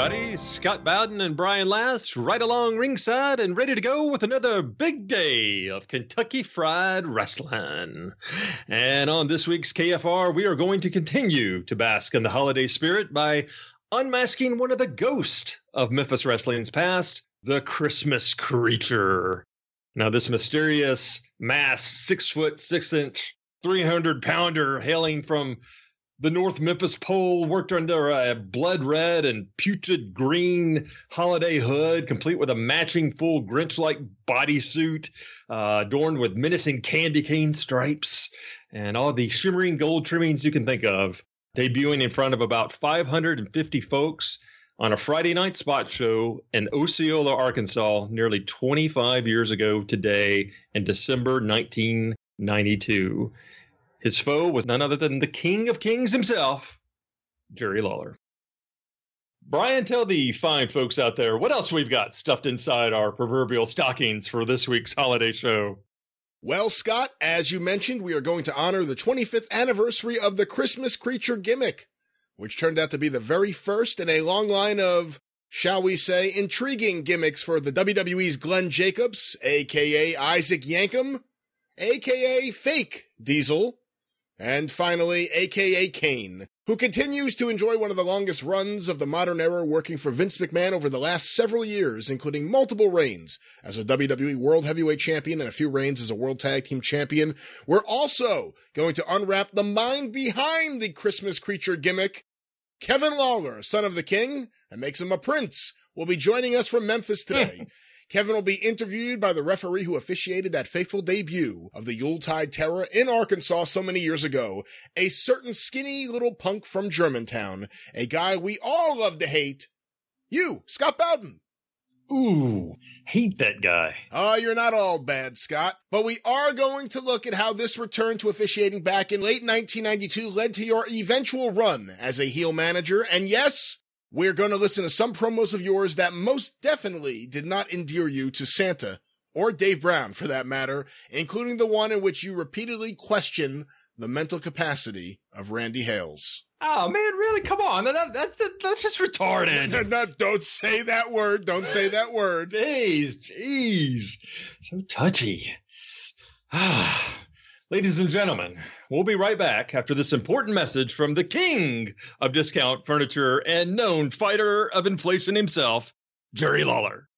everybody. Scott Bowden and Brian Last right along ringside and ready to go with another big day of Kentucky Fried Rasslin'. And on this week's KFR, we are going to continue to bask in the holiday spirit by unmasking one of the ghosts of Memphis Wrestling's past, the Christmas Creature. Now, this mysterious mass, six foot, six inch, 300 pounder hailing from the North Memphis pole worked under a blood red and putrid green holiday hood, complete with a matching full Grinch like bodysuit, uh, adorned with menacing candy cane stripes and all the shimmering gold trimmings you can think of. Debuting in front of about 550 folks on a Friday night spot show in Osceola, Arkansas, nearly 25 years ago today in December 1992. His foe was none other than the King of Kings himself, Jerry Lawler. Brian, tell the fine folks out there what else we've got stuffed inside our proverbial stockings for this week's holiday show. Well, Scott, as you mentioned, we are going to honor the 25th anniversary of the Christmas creature gimmick, which turned out to be the very first in a long line of, shall we say, intriguing gimmicks for the WWE's Glenn Jacobs, aka Isaac Yankem, aka Fake Diesel, and finally, aka Kane, who continues to enjoy one of the longest runs of the modern era working for Vince McMahon over the last several years, including multiple reigns as a WWE World Heavyweight Champion and a few reigns as a World Tag Team Champion. We're also going to unwrap the mind behind the Christmas creature gimmick. Kevin Lawler, son of the king, that makes him a prince, will be joining us from Memphis today. Kevin will be interviewed by the referee who officiated that fateful debut of the Yuletide Terror in Arkansas so many years ago. A certain skinny little punk from Germantown. A guy we all love to hate. You, Scott Bowden. Ooh, hate that guy. Oh, you're not all bad, Scott. But we are going to look at how this return to officiating back in late 1992 led to your eventual run as a heel manager. And yes, we're going to listen to some promos of yours that most definitely did not endear you to Santa or Dave Brown for that matter, including the one in which you repeatedly question the mental capacity of Randy Hales. Oh man, really? Come on, that, that's that's just retarded. No, no, don't say that word. Don't say that word. Jeez, jeez, so touchy. Ah, ladies and gentlemen, We'll be right back after this important message from the king of discount furniture and known fighter of inflation himself, Jerry Lawler.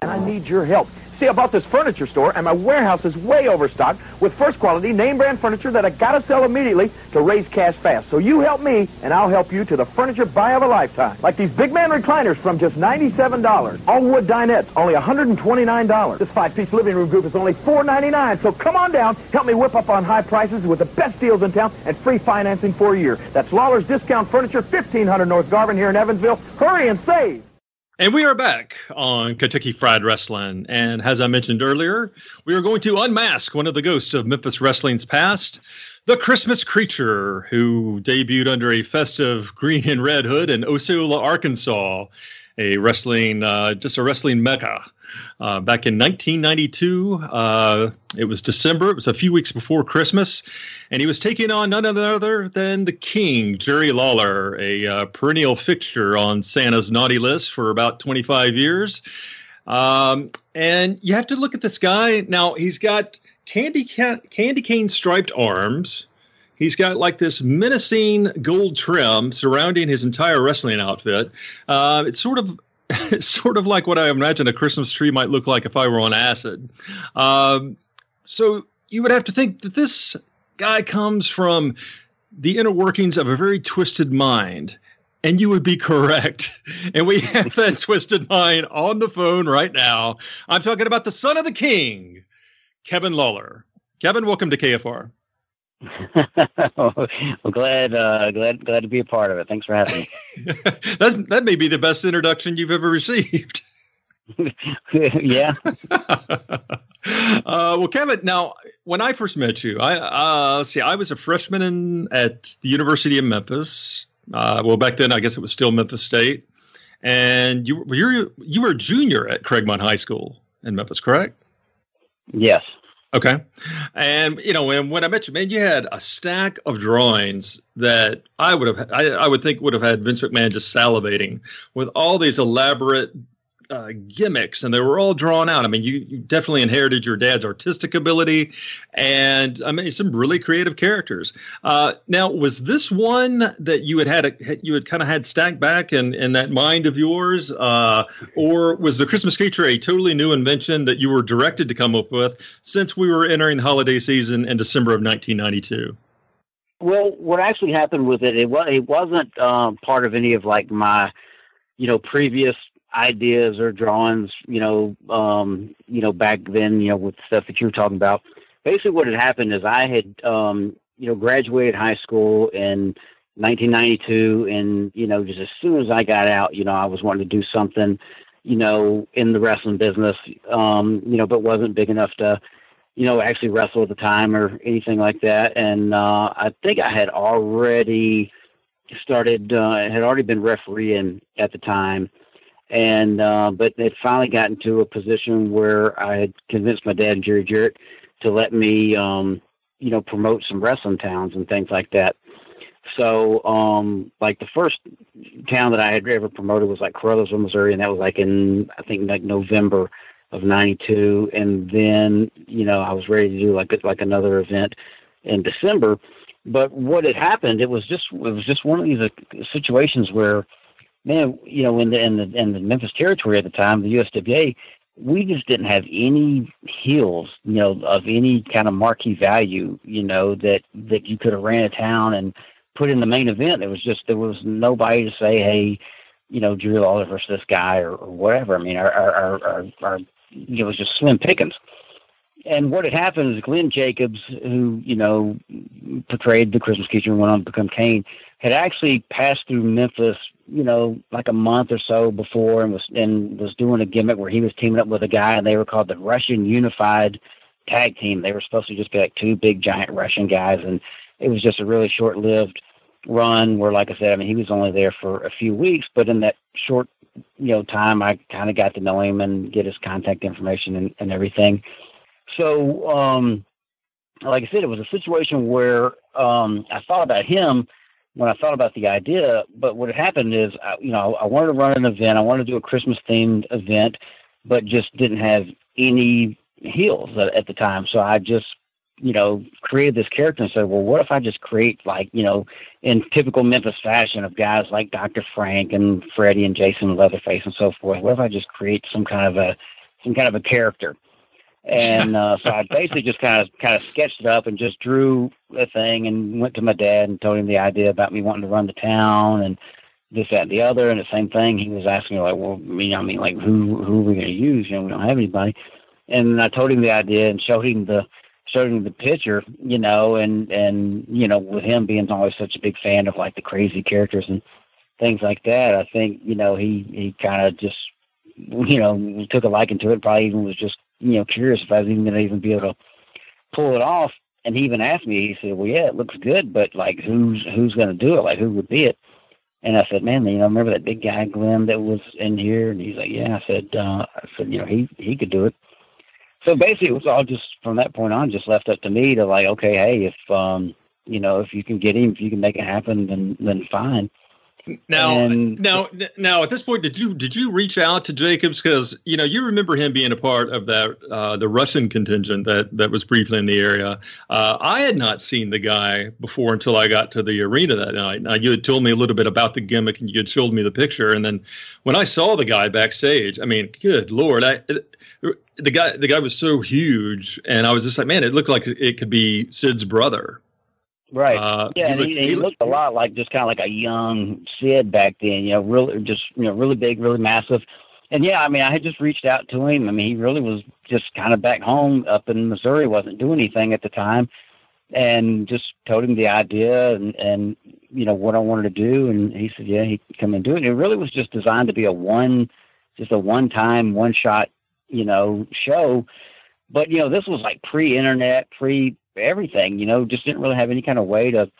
And I need your help see about this furniture store, and my warehouse is way overstocked with first quality name brand furniture that I gotta sell immediately to raise cash fast. So you help me, and I'll help you to the furniture buy of a lifetime. Like these big man recliners from just $97. All wood dinettes, only $129. This five-piece living room group is only 499. So come on down, help me whip up on high prices with the best deals in town and free financing for a year. That's Lawler's Discount Furniture, 1500 North Garvin here in Evansville. Hurry and save! And we are back on Kentucky Fried Rasslin'. And as I mentioned earlier, we are going to unmask one of the ghosts of Memphis Wrestling's past, the Christmas Creature, who debuted under a festive green and red hood in Osceola, Arkansas, a wrestling, uh, just a wrestling mecca. Uh, back in 1992, uh, it was December. It was a few weeks before Christmas, and he was taking on none other than the King, Jerry Lawler, a uh, perennial fixture on Santa's naughty list for about 25 years. Um, and you have to look at this guy. Now he's got candy ca- candy cane striped arms. He's got like this menacing gold trim surrounding his entire wrestling outfit. Uh, it's sort of it's sort of like what I imagine a Christmas tree might look like if I were on acid. Um, so you would have to think that this guy comes from the inner workings of a very twisted mind. And you would be correct. And we have that twisted mind on the phone right now. I'm talking about the son of the king, Kevin Lawler. Kevin, welcome to KFR. Well, glad, uh, glad, glad to be a part of it. Thanks for having me. That's, that may be the best introduction you've ever received. yeah. uh, well, Kevin, now when I first met you, I uh, see I was a freshman in at the University of Memphis. Uh, well, back then I guess it was still Memphis State, and you you you were a junior at Craigmont High School in Memphis, correct? Yes. Okay. And you know, and when I met you, man, you had a stack of drawings that I would have I, I would think would have had Vince McMahon just salivating with all these elaborate uh, gimmicks, and they were all drawn out. I mean, you, you, definitely inherited your dad's artistic ability, and I mean some really creative characters. Uh, now, was this one that you had had a, you had kind of had stacked back in in that mind of yours, uh, or was the Christmas creature a totally new invention that you were directed to come up with since we were entering the holiday season in December of 1992? Well, what actually happened with it, it was it wasn't um, part of any of like my, you know, previous ideas or drawings, you know, um, you know, back then, you know, with stuff that you were talking about. Basically, what had happened is I had, um, you know, graduated high school in 1992, and you know, just as soon as I got out, you know, I was wanting to do something, you know, in the wrestling business, um, you know, but wasn't big enough to, you know, actually wrestle at the time or anything like that. And uh, I think I had already started, uh, had already been refereeing at the time and uh, but it finally got into a position where I had convinced my dad Jerry Jarrett to let me, um, you know, promote some wrestling towns and things like that. So, um, like the first town that I had ever promoted was like Caruthersville, Missouri, and that was like in I think like November of '92. And then, you know, I was ready to do like like another event in December. But what had happened, it was just it was just one of these uh, situations where man, you know, in the in the in the Memphis territory at the time, the USWA, we just didn't have any heels, you know, of any kind of marquee value, you know, that that you could have ran a town and put in the main event. There was just there was nobody to say, hey, you know, Drew Lawler versus this guy or, or whatever. I mean, our our our, our, our it was just slim pickings. And what had happened is Glenn Jacobs, who you know portrayed the Christmas and went on to become Kane, had actually passed through Memphis you know, like a month or so before, and was and was doing a gimmick where he was teaming up with a guy, and they were called the Russian Unified Tag Team. They were supposed to just be like two big giant Russian guys, and it was just a really short lived run. Where, like I said, I mean, he was only there for a few weeks, but in that short, you know, time, I kind of got to know him and get his contact information and, and everything. So, um, like I said, it was a situation where um, I thought about him when I thought about the idea. But what had happened is, I, you know, I wanted to run an event. I wanted to do a Christmas themed event, but just didn't have any heels at, at the time. So I just, you know, created this character and said, well, what if I just create like, you know, in typical Memphis fashion of guys like Dr. Frank and Freddie and Jason Leatherface and so forth. What if I just create some kind of a some kind of a character? And uh, so I basically just kind of kind of sketched it up and just drew a thing and went to my dad and told him the idea about me wanting to run the town and this that and the other and the same thing. He was asking me like well me I mean like who who are we going to use? You know we don't have anybody. And I told him the idea and showed him the showed him the picture you know and and you know with him being always such a big fan of like the crazy characters and things like that I think you know he he kind of just you know took a liking to it probably even was just you know, curious if I was even going to even be able to pull it off. And he even asked me, he said, well, yeah, it looks good, but like, who's, who's going to do it? Like, who would be it? And I said, man, you know, remember that big guy, Glenn, that was in here? And he's like, yeah. I said, uh, I said, you know, he, he could do it. So basically it was all just from that point on, just left up to me to like, okay, hey, if, um, you know, if you can get him, if you can make it happen, then, then fine. Now, and, now, now, at this point, did you did you reach out to Jacobs because you know you remember him being a part of that uh, the Russian contingent that that was briefly in the area. Uh, I had not seen the guy before until I got to the arena that night. Now, you had told me a little bit about the gimmick and you had showed me the picture, and then when I saw the guy backstage, I mean, good lord, I the guy the guy was so huge, and I was just like, man, it looked like it could be Sid's brother. Right. Uh, yeah, he, looked, he, he, looked, a lot like just kind of like a young Sid back then. You know, really just you know really big, really massive. And yeah, I mean, I had just reached out to him. I mean, he really was just kind of back home up in Missouri, wasn't doing anything at the time, and just told him the idea and and you know what I wanted to do, and he said, yeah, he'd come and do it. And it really was just designed to be a one, just a one time, one shot, you know, show. But you know, this was like pre-internet, pre everything, you know, just didn't really have any kind of way to,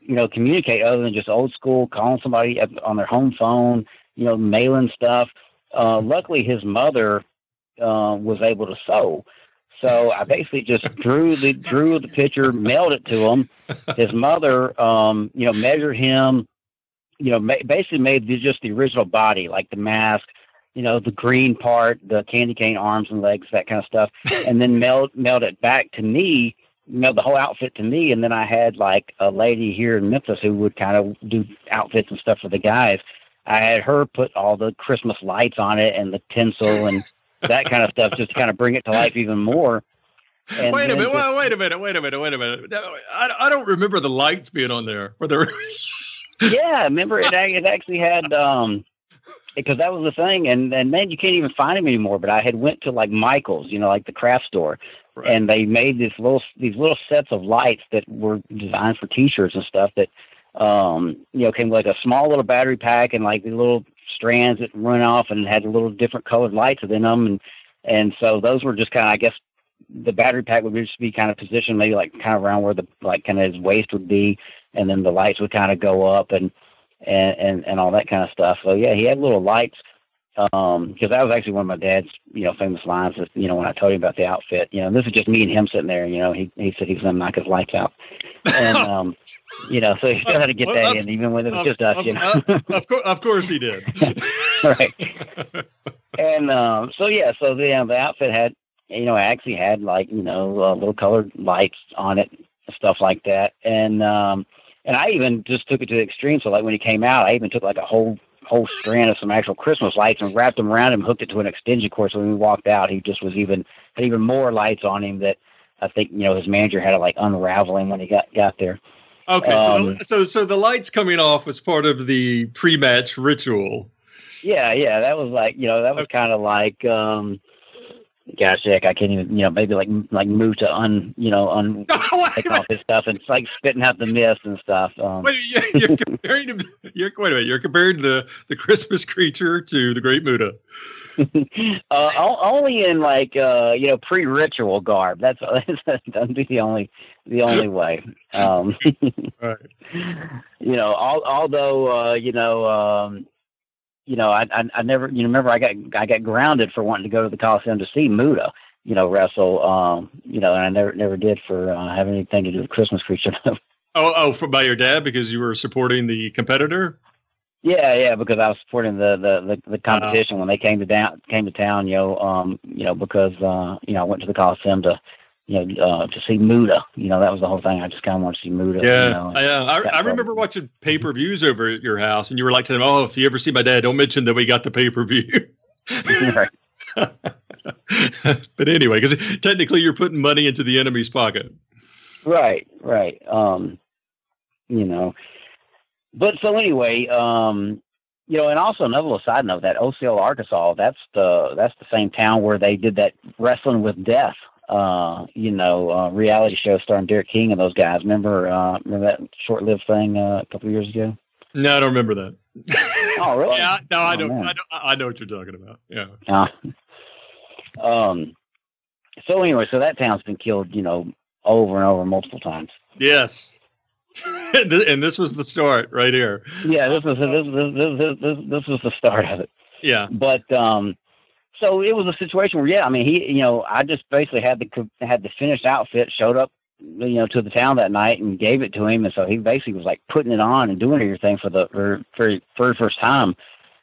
you know, communicate other than just old school, calling somebody on their home phone, you know, mailing stuff. Uh, luckily, his mother uh, was able to sew. So I basically just drew the drew the picture, mailed it to him. His mother, um, you know, measured him. You know, ma- basically made the, just the original body, like the mask, you know, the green part, the candy cane arms and legs, that kind of stuff, and then mailed mailed it back to me. Mailed the whole outfit to me, and then I had like a lady here in Memphis who would kind of do outfits and stuff for the guys. I had her put all the Christmas lights on it and the tinsel and that kind of stuff just to kind of bring it to life even more. And wait a minute! Just, wait a minute! Wait a minute! Wait a minute! I, I don't remember the lights being on there. Were there? yeah, remember it? It actually had um because that was the thing, and and man, you can't even find them anymore. But I had went to like Michaels, you know, like the craft store, right. and they made this little these little sets of lights that were designed for T-shirts and stuff that um you know came with like a small little battery pack and like the little strands that run off and had little different colored lights within them and and so those were just kind of I guess the battery pack would just be kind of positioned maybe like kind of around where the like kind of his waist would be and then the lights would kind of go up and and and, and all that kind of stuff so yeah he had little lights um because that was actually one of my dad's you know famous lines that you know when i told him about the outfit you know this is just me and him sitting there you know he he said he was gonna knock his lights out. And um you know so he still had to get well, that in even when it was just us of, you know. of course of course he did. Right. And um so yeah so the um, the outfit had you know actually had like you know uh, little colored lights on it stuff like that. And um and i even just took it to the extreme. So like when he came out i even took like a whole whole strand of some actual Christmas lights and wrapped them around him, hooked it to an extension cord. So when we walked out, he just was even had even more lights on him that I think you know his manager had to like unravel him when he got got there. Okay, um, so, so so the lights coming off was part of the pre-match ritual. Yeah, yeah, that was like you know that was okay. kind of like um gosh heck, I can't even you know maybe like like move to un you know un take off his stuff and it's like spitting out the mist and stuff. Um, wait, you're comparing to, you're wait a minute, you're comparing the the Christmas creature to the Great Muta. uh, only in like uh, you know pre-ritual garb. That's that'd be the only the only way. Um, right. You know, al- although uh, you know um, you know, I, I, I never, you know, remember I got, I got grounded for wanting to go to the Coliseum to see Muta, you know, wrestle, um, you know, and I never, never did for uh, having anything to do with Christmas creature. oh, oh, for, by your dad because you were supporting the competitor. Yeah, yeah, because I was supporting the the the, the competition uh, when they came to down came to town. You know, um, you know, because uh, you know, I went to the Coliseum to you know, uh, to see Muta. You know, that was the whole thing. I just kind of want to see Muta. Yeah, you know, I, uh, I, I, remember watching pay per views over at your house, and you were like to them, "Oh, if you ever see my dad, don't mention that we got the pay per view." but anyway, because technically you're putting money into the enemy's pocket. Right, right. Um, you know, but so anyway, um, you know, and also another little side note that Osceola Arkansas, that's the that's the same town where they did that wrestling with death uh, you know, uh, reality show starring Derrick King and those guys. Remember, uh, remember that short-lived thing uh, a couple of years ago? No, I don't remember that. oh, really? yeah, no, I, oh, don't, I don't. I know what you're talking about. Yeah. Uh, um. So anyway, so that town's been killed, you know, over and over multiple times. Yes. and this was the start right here. Yeah, this was this this this this, this was the start of it. Yeah. But um so it was a situation where, yeah, I mean, he, you know, I just basically had the had the finished outfit, showed up, you know, to the town that night and gave it to him, and so he basically was like putting it on and doing everything for the for for for first time,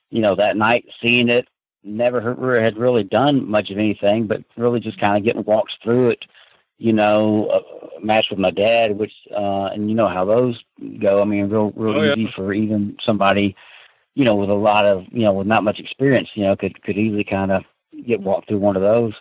you know, that night, seeing it. Never had really done much of anything, but really just kind of getting walks through it, you know, uh, matched with my dad, which uh, and you know how those go. I mean, real real oh, easy yeah. for even somebody you know, with a lot of, you know, with not much experience, you know, could could easily kind of get walked through one of those.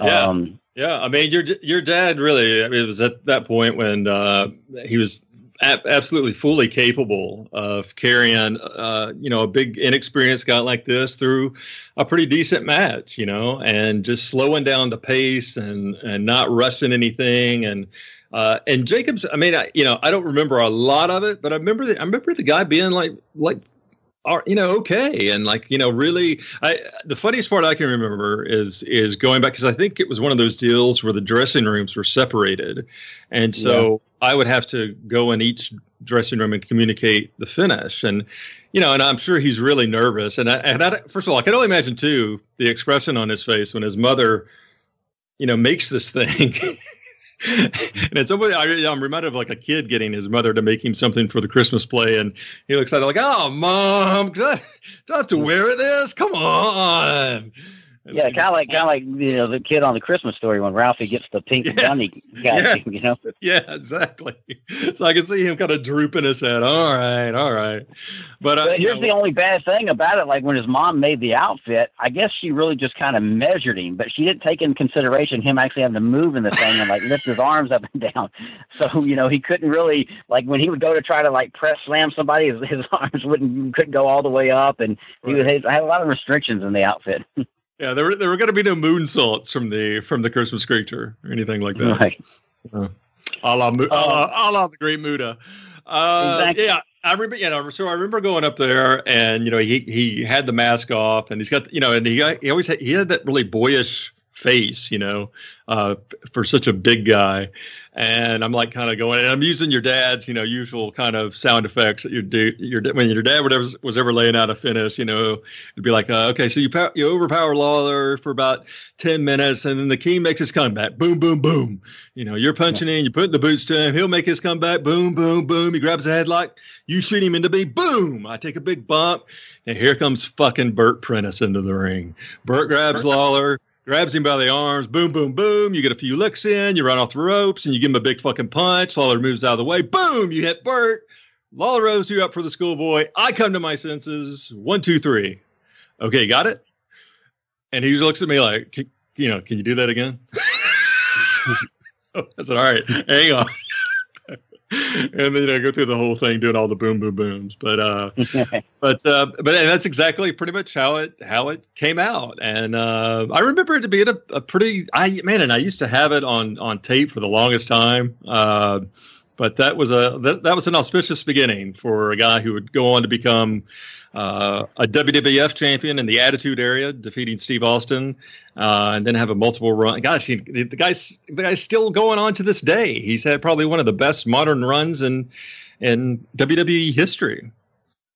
Yeah. Um, yeah. I mean, your your dad really. I mean, it was at that point when uh, he was a- absolutely fully capable of carrying, uh, you know, a big inexperienced guy like this through a pretty decent match, you know, and just slowing down the pace and and not rushing anything and. Uh, and Jacobs, I mean, I, you know, I don't remember a lot of it, but I remember the, I remember the guy being like like are you know okay and like you know really i the funniest part i can remember is is going back because i think it was one of those deals where the dressing rooms were separated and so yeah. i would have to go in each dressing room and communicate the finish and you know and i'm sure he's really nervous and I, and I, first of all i can only imagine too the expression on his face when his mother you know, makes this thing. and it's almost, I, am reminded of like a kid getting his mother to make him something for the Christmas play, and he looks at it like, "Oh, mom, do I, do I have to mm. wear this? Come on!" Yeah, kind of like kind of like you know the kid on the Christmas story when Ralphie gets the pink yes. bunny yes. you know. Yeah, exactly. So I can see him kind of drooping his head. All right, all right. But, uh, but here's know, the only bad thing about it: like when his mom made the outfit, I guess she really just kind of measured him, but she didn't take in consideration him actually having to move in the thing and like lift his arms up and down. So you know he couldn't really like when he would go to try to like press slam somebody, his, his arms wouldn't couldn't go all the way up, and he right. would have a lot of restrictions in the outfit. Yeah, there were there were going to be no moon moonsaults from the from the Christmas creature or anything like that. Right. Uh, a la, a la, a la the Great Muta. Uh, exactly. Yeah, I remember. You know, so I remember going up there, and you know, he he had the mask off, and he's got you know, and he he always had, he had that really boyish face, you know, uh, for such a big guy and I'm like kind of going, and I'm using your dad's, you know, usual kind of sound effects that you do. Your when your dad whatever was ever laying out a finish, you know, it'd be like, uh, okay, so you power, you overpower Lawler for about ten minutes, and then the king makes his comeback, boom, boom, boom. You know, you're punching yeah. in, you're putting the boots to him, he'll make his comeback, boom, boom, boom. He grabs a headlock, you shoot him into me, boom. I take a big bump, and here comes fucking Bert Prentice into the ring. Bert grabs Bert. Lawler grabs him by the arms, boom, boom, boom. You get a few licks in, you run off the ropes, and you give him a big fucking punch. Lawler moves out of the way, boom, you hit Bert. Lawler rose you up for the schoolboy. I come to my senses. One, two, three. Okay, got it? And he looks at me like, you know, can you do that again? so I said, all right, hang on and then I go through the whole thing doing all the boom boom booms. But uh, but uh, but that's exactly pretty much how it how it came out. And uh, I remember it to be a, a pretty I man, and I used to have it on on tape for the longest time. Uh, but that was a that, that was an auspicious beginning for a guy who would go on to become uh, a WWF champion in the Attitude Era, defeating Steve Austin, uh, and then have a multiple run. Gosh, he, the guy's the guy's still going on to this day. He's had probably one of the best modern runs in in WWE history.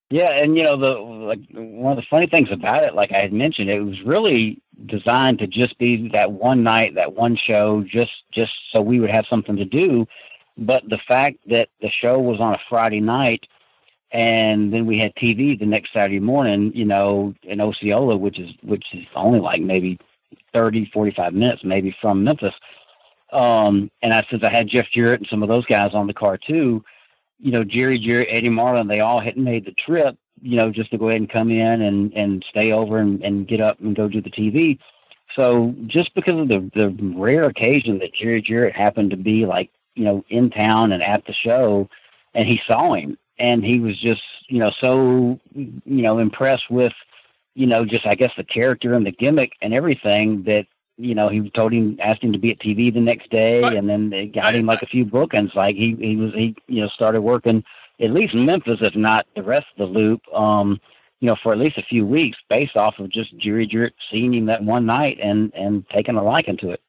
Yeah, and you know the like one of the funny things about it, like I had mentioned, it was really designed to just be that one night, that one show, just just so we would have something to do. But the fact that the show was on a Friday night and then we had TV the next Saturday morning, you know, in Osceola, which is which is only like maybe 30, 45 minutes maybe from Memphis. Um, and I since I had Jeff Jarrett and some of those guys on the car too, you know, Jerry, Jerry, Eddie Marlin, they all hadn't made the trip, you know, just to go ahead and come in and and stay over and, and get up and go do the TV. So just because of the the rare occasion that Jerry Jarrett happened to be like, you know, in town and at the show, and he saw him, and he was just you know so you know impressed with you know just I guess the character and the gimmick and everything that you know he told him asked him to be at TV the next day and then they got him like a few bookings like he he was he you know started working at least Memphis if not the rest of the loop um you know for at least a few weeks based off of just Jerry Jarrett seeing him that one night and and taking a liking to it.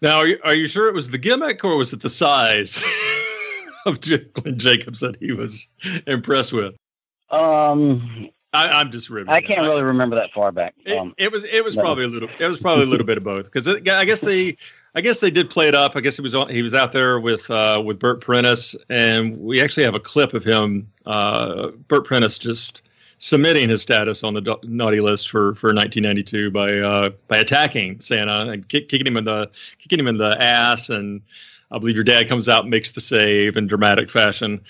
Now are you, are you sure it was the gimmick or was it the size? of Glenn Jacobs that he was impressed with? Um, I, am just ribbing. I can't really remember that far back. Um, it, it, was it was no. probably a little it was probably a little bit of both because I guess they I guess they did play it up. I guess he was on, he was out there with uh, with Bert Prentice, and we actually have a clip of him, uh, Bert Prentice, just submitting his status on the naughty list for, for 1992 by uh, by attacking Santa and kick, kicking him in the kicking him in the ass and I believe your dad comes out and makes the save in dramatic fashion.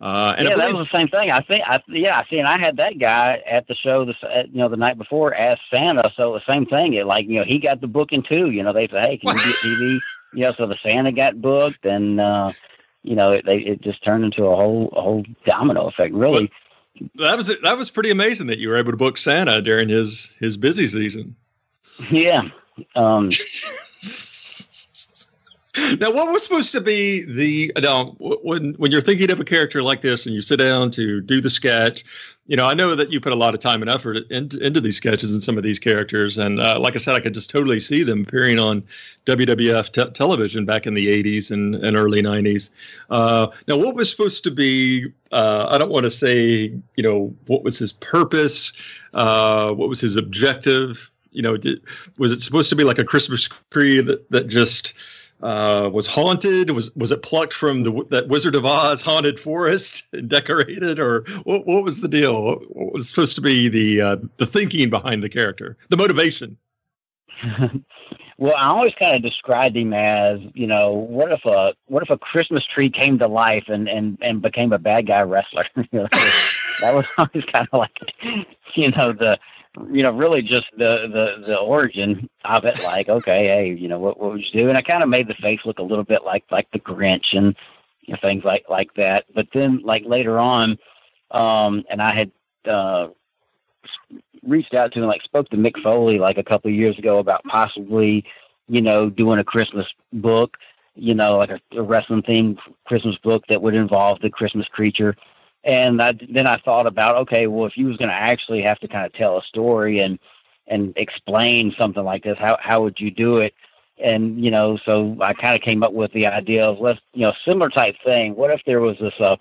Uh, and yeah, believe, that was the same thing. I think, I, yeah, I see, and I had that guy at the show, this, you know, the night before as Santa. So the same thing. It like, you know, he got the booking too. You know, they said, hey, can you get TV? You know, so the Santa got booked, and uh, you know, it, they, it just turned into a whole, a whole domino effect. Really, that was that was pretty amazing that you were able to book Santa during his his busy season. Yeah. Um, now, what was supposed to be the now when when you're thinking of a character like this and you sit down to do the sketch? You know, I know that you put a lot of time and effort into, into these sketches and some of these characters, and uh, like I said, I could just totally see them appearing on WWF te- television back in the '80s and, and early '90s. Uh, now, what was supposed to be? Uh, I don't want to say, you know, what was his purpose? Uh, what was his objective? you know, did, was it supposed to be like a Christmas tree that that just uh, was haunted? Was was it plucked from the that Wizard of Oz haunted forest and decorated, or what, what was the deal? What, was supposed to be the uh, the thinking behind the character, the motivation? well, I always kind of described him as, you know, what if a what if a Christmas tree came to life and and and became a bad guy wrestler? that was always kind of like, you know, the you know, really just the, the, the origin of it. Like, okay, hey, you know, what, what would you do? And I kind of made the face look a little bit like, like the Grinch and you know, things like, like that. But then like later on, um, and I had, uh, reached out to him, like spoke to Mick Foley like a couple of years ago about possibly, you know, doing a Christmas book, you know, like a, a wrestling themed Christmas book that would involve the Christmas creature and I, then I thought about, okay, well, if you was going to actually have to kind of tell a story and and explain something like this, how how would you do it? And you know, so I kind of came up with the idea of let's you know similar type thing. What if there was this uh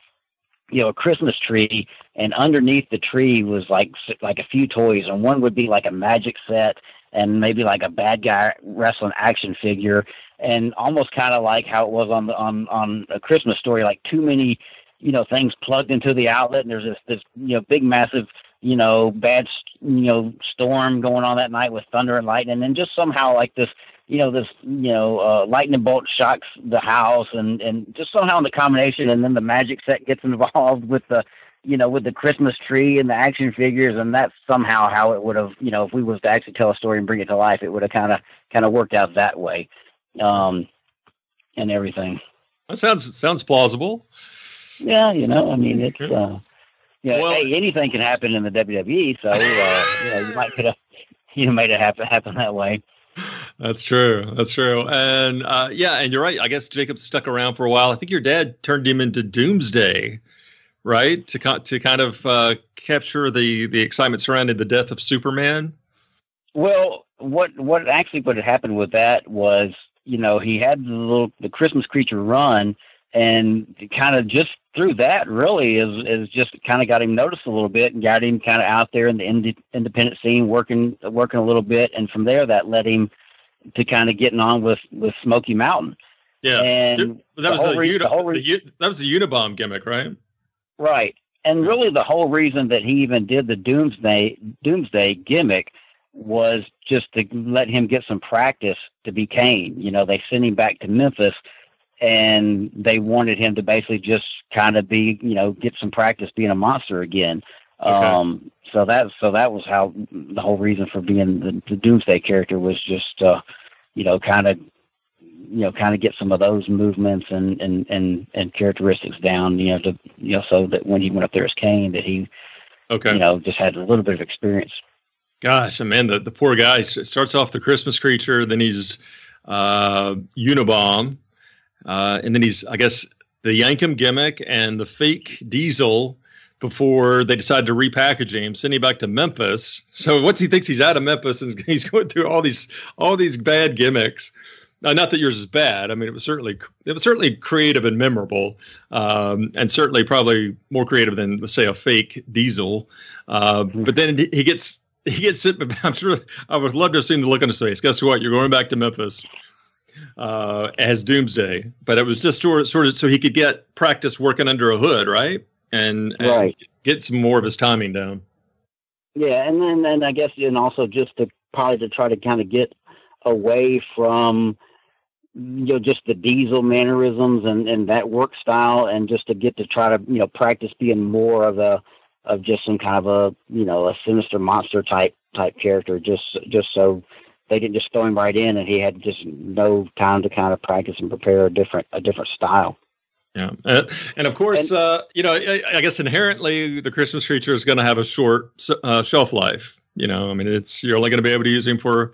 you know a Christmas tree, and underneath the tree was like like a few toys, and one would be like a magic set, and maybe like a bad guy wrestling action figure, and almost kind of like how it was on the on on a Christmas story, like too many you know things plugged into the outlet, and there's this this you know big massive you know bad you know storm going on that night with thunder and lightning, and just somehow like this you know this you know uh, lightning bolt shocks the house, and and just somehow in the combination, and then the magic set gets involved with the you know with the Christmas tree and the action figures, and that's somehow how it would have you know if we was to actually tell a story and bring it to life, it would have kind of kind of worked out that way, um, and everything. That sounds sounds plausible. Yeah, you know, I mean, it's uh, yeah, well, hey, anything can happen in the WWE, so uh, you know, you might could have you know made it happen happen that way. That's true. That's true. And uh, yeah, and you're right. I guess Jacob stuck around for a while. I think your dad turned him into Doomsday, right? To to kind of uh, capture the the excitement surrounding the death of Superman. Well, what what actually what had happened with that was, you know, he had the little the Christmas creature run, and kind of just through that really is is just kind of got him noticed a little bit and got him kind of out there in the ind- independent scene working working a little bit and from there that led him to kind of getting on with with Smoky Mountain. Yeah, and that was the, re- uni- the, re- the that was the Unabom gimmick, right? Right, and really the whole reason that he even did the Doomsday Doomsday gimmick was just to let him get some practice to be Kane. You know, they sent him back to Memphis and they wanted him to basically just kind of be, you know, get some practice being a monster again. Okay. Um, so that so that was how the whole reason for being the, the Doomsday character was just, uh, you know, kind of, you know, kind of get some of those movements and and and and characteristics down, you know, to you know, so that when he went up there as Kane, that he, okay, you know, just had a little bit of experience. Gosh, man, the the poor guy starts off the Christmas creature, then he's uh, Unabom, uh, and then he's, I guess, the Yankem gimmick and the fake Diesel before they decided to repackage him, send him back to Memphis. So once he thinks he's out of Memphis and he's going through all these all these bad gimmicks. Uh, not that yours is bad. I mean, it was certainly it was certainly creative and memorable, um, and certainly probably more creative than let's say a fake Diesel. Uh, but then he gets he gets it. I'm sure I would love to have seen the look on his face. Guess what? You're going back to Memphis uh, as Doomsday, but it was just sort of, sort of so he could get practice working under a hood, right? And, and right. get some more of his timing down. Yeah, and then and I guess and also just to probably to try to kind of get away from you know just the diesel mannerisms and and that work style and just to get to try to you know practice being more of a of just some kind of a you know a sinister monster type type character just just so they didn't just throw him right in, and he had just no time to kind of practice and prepare a different a different style. Yeah, and, and of course, and, uh, you know, I, I, guess inherently the Christmas creature is going to have a short uh, shelf life. You know, I mean, it's you're only going to be able to use him for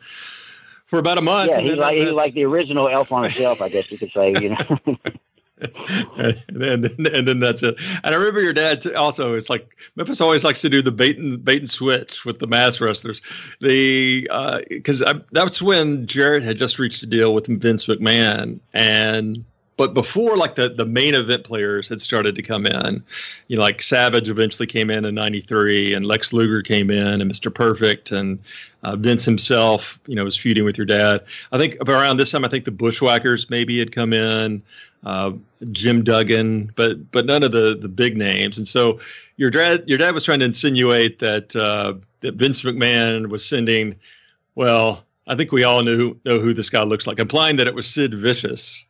for about a month. Yeah, he's like he's like the original Elf on a Shelf, I guess you could say. You know. and, then, and then that's it. And I remember your dad also. It's like Memphis always likes to do the bait and bait and switch with the mass wrestlers. The because uh, that's when Jarrett had just reached a deal with Vince McMahon, and but before like the the main event players had started to come in, you know, like Savage eventually came in in '93, and Lex Luger came in, and Mr. Perfect, and uh, Vince himself, you know, was feuding with your dad. I think around this time, I think the Bushwhackers maybe had come in, uh, Jim Duggan, but but none of the the big names. And so your dad your dad was trying to insinuate that uh, that Vince McMahon was sending, well, I think we all knew know who this guy looks like, implying that it was Sid Vicious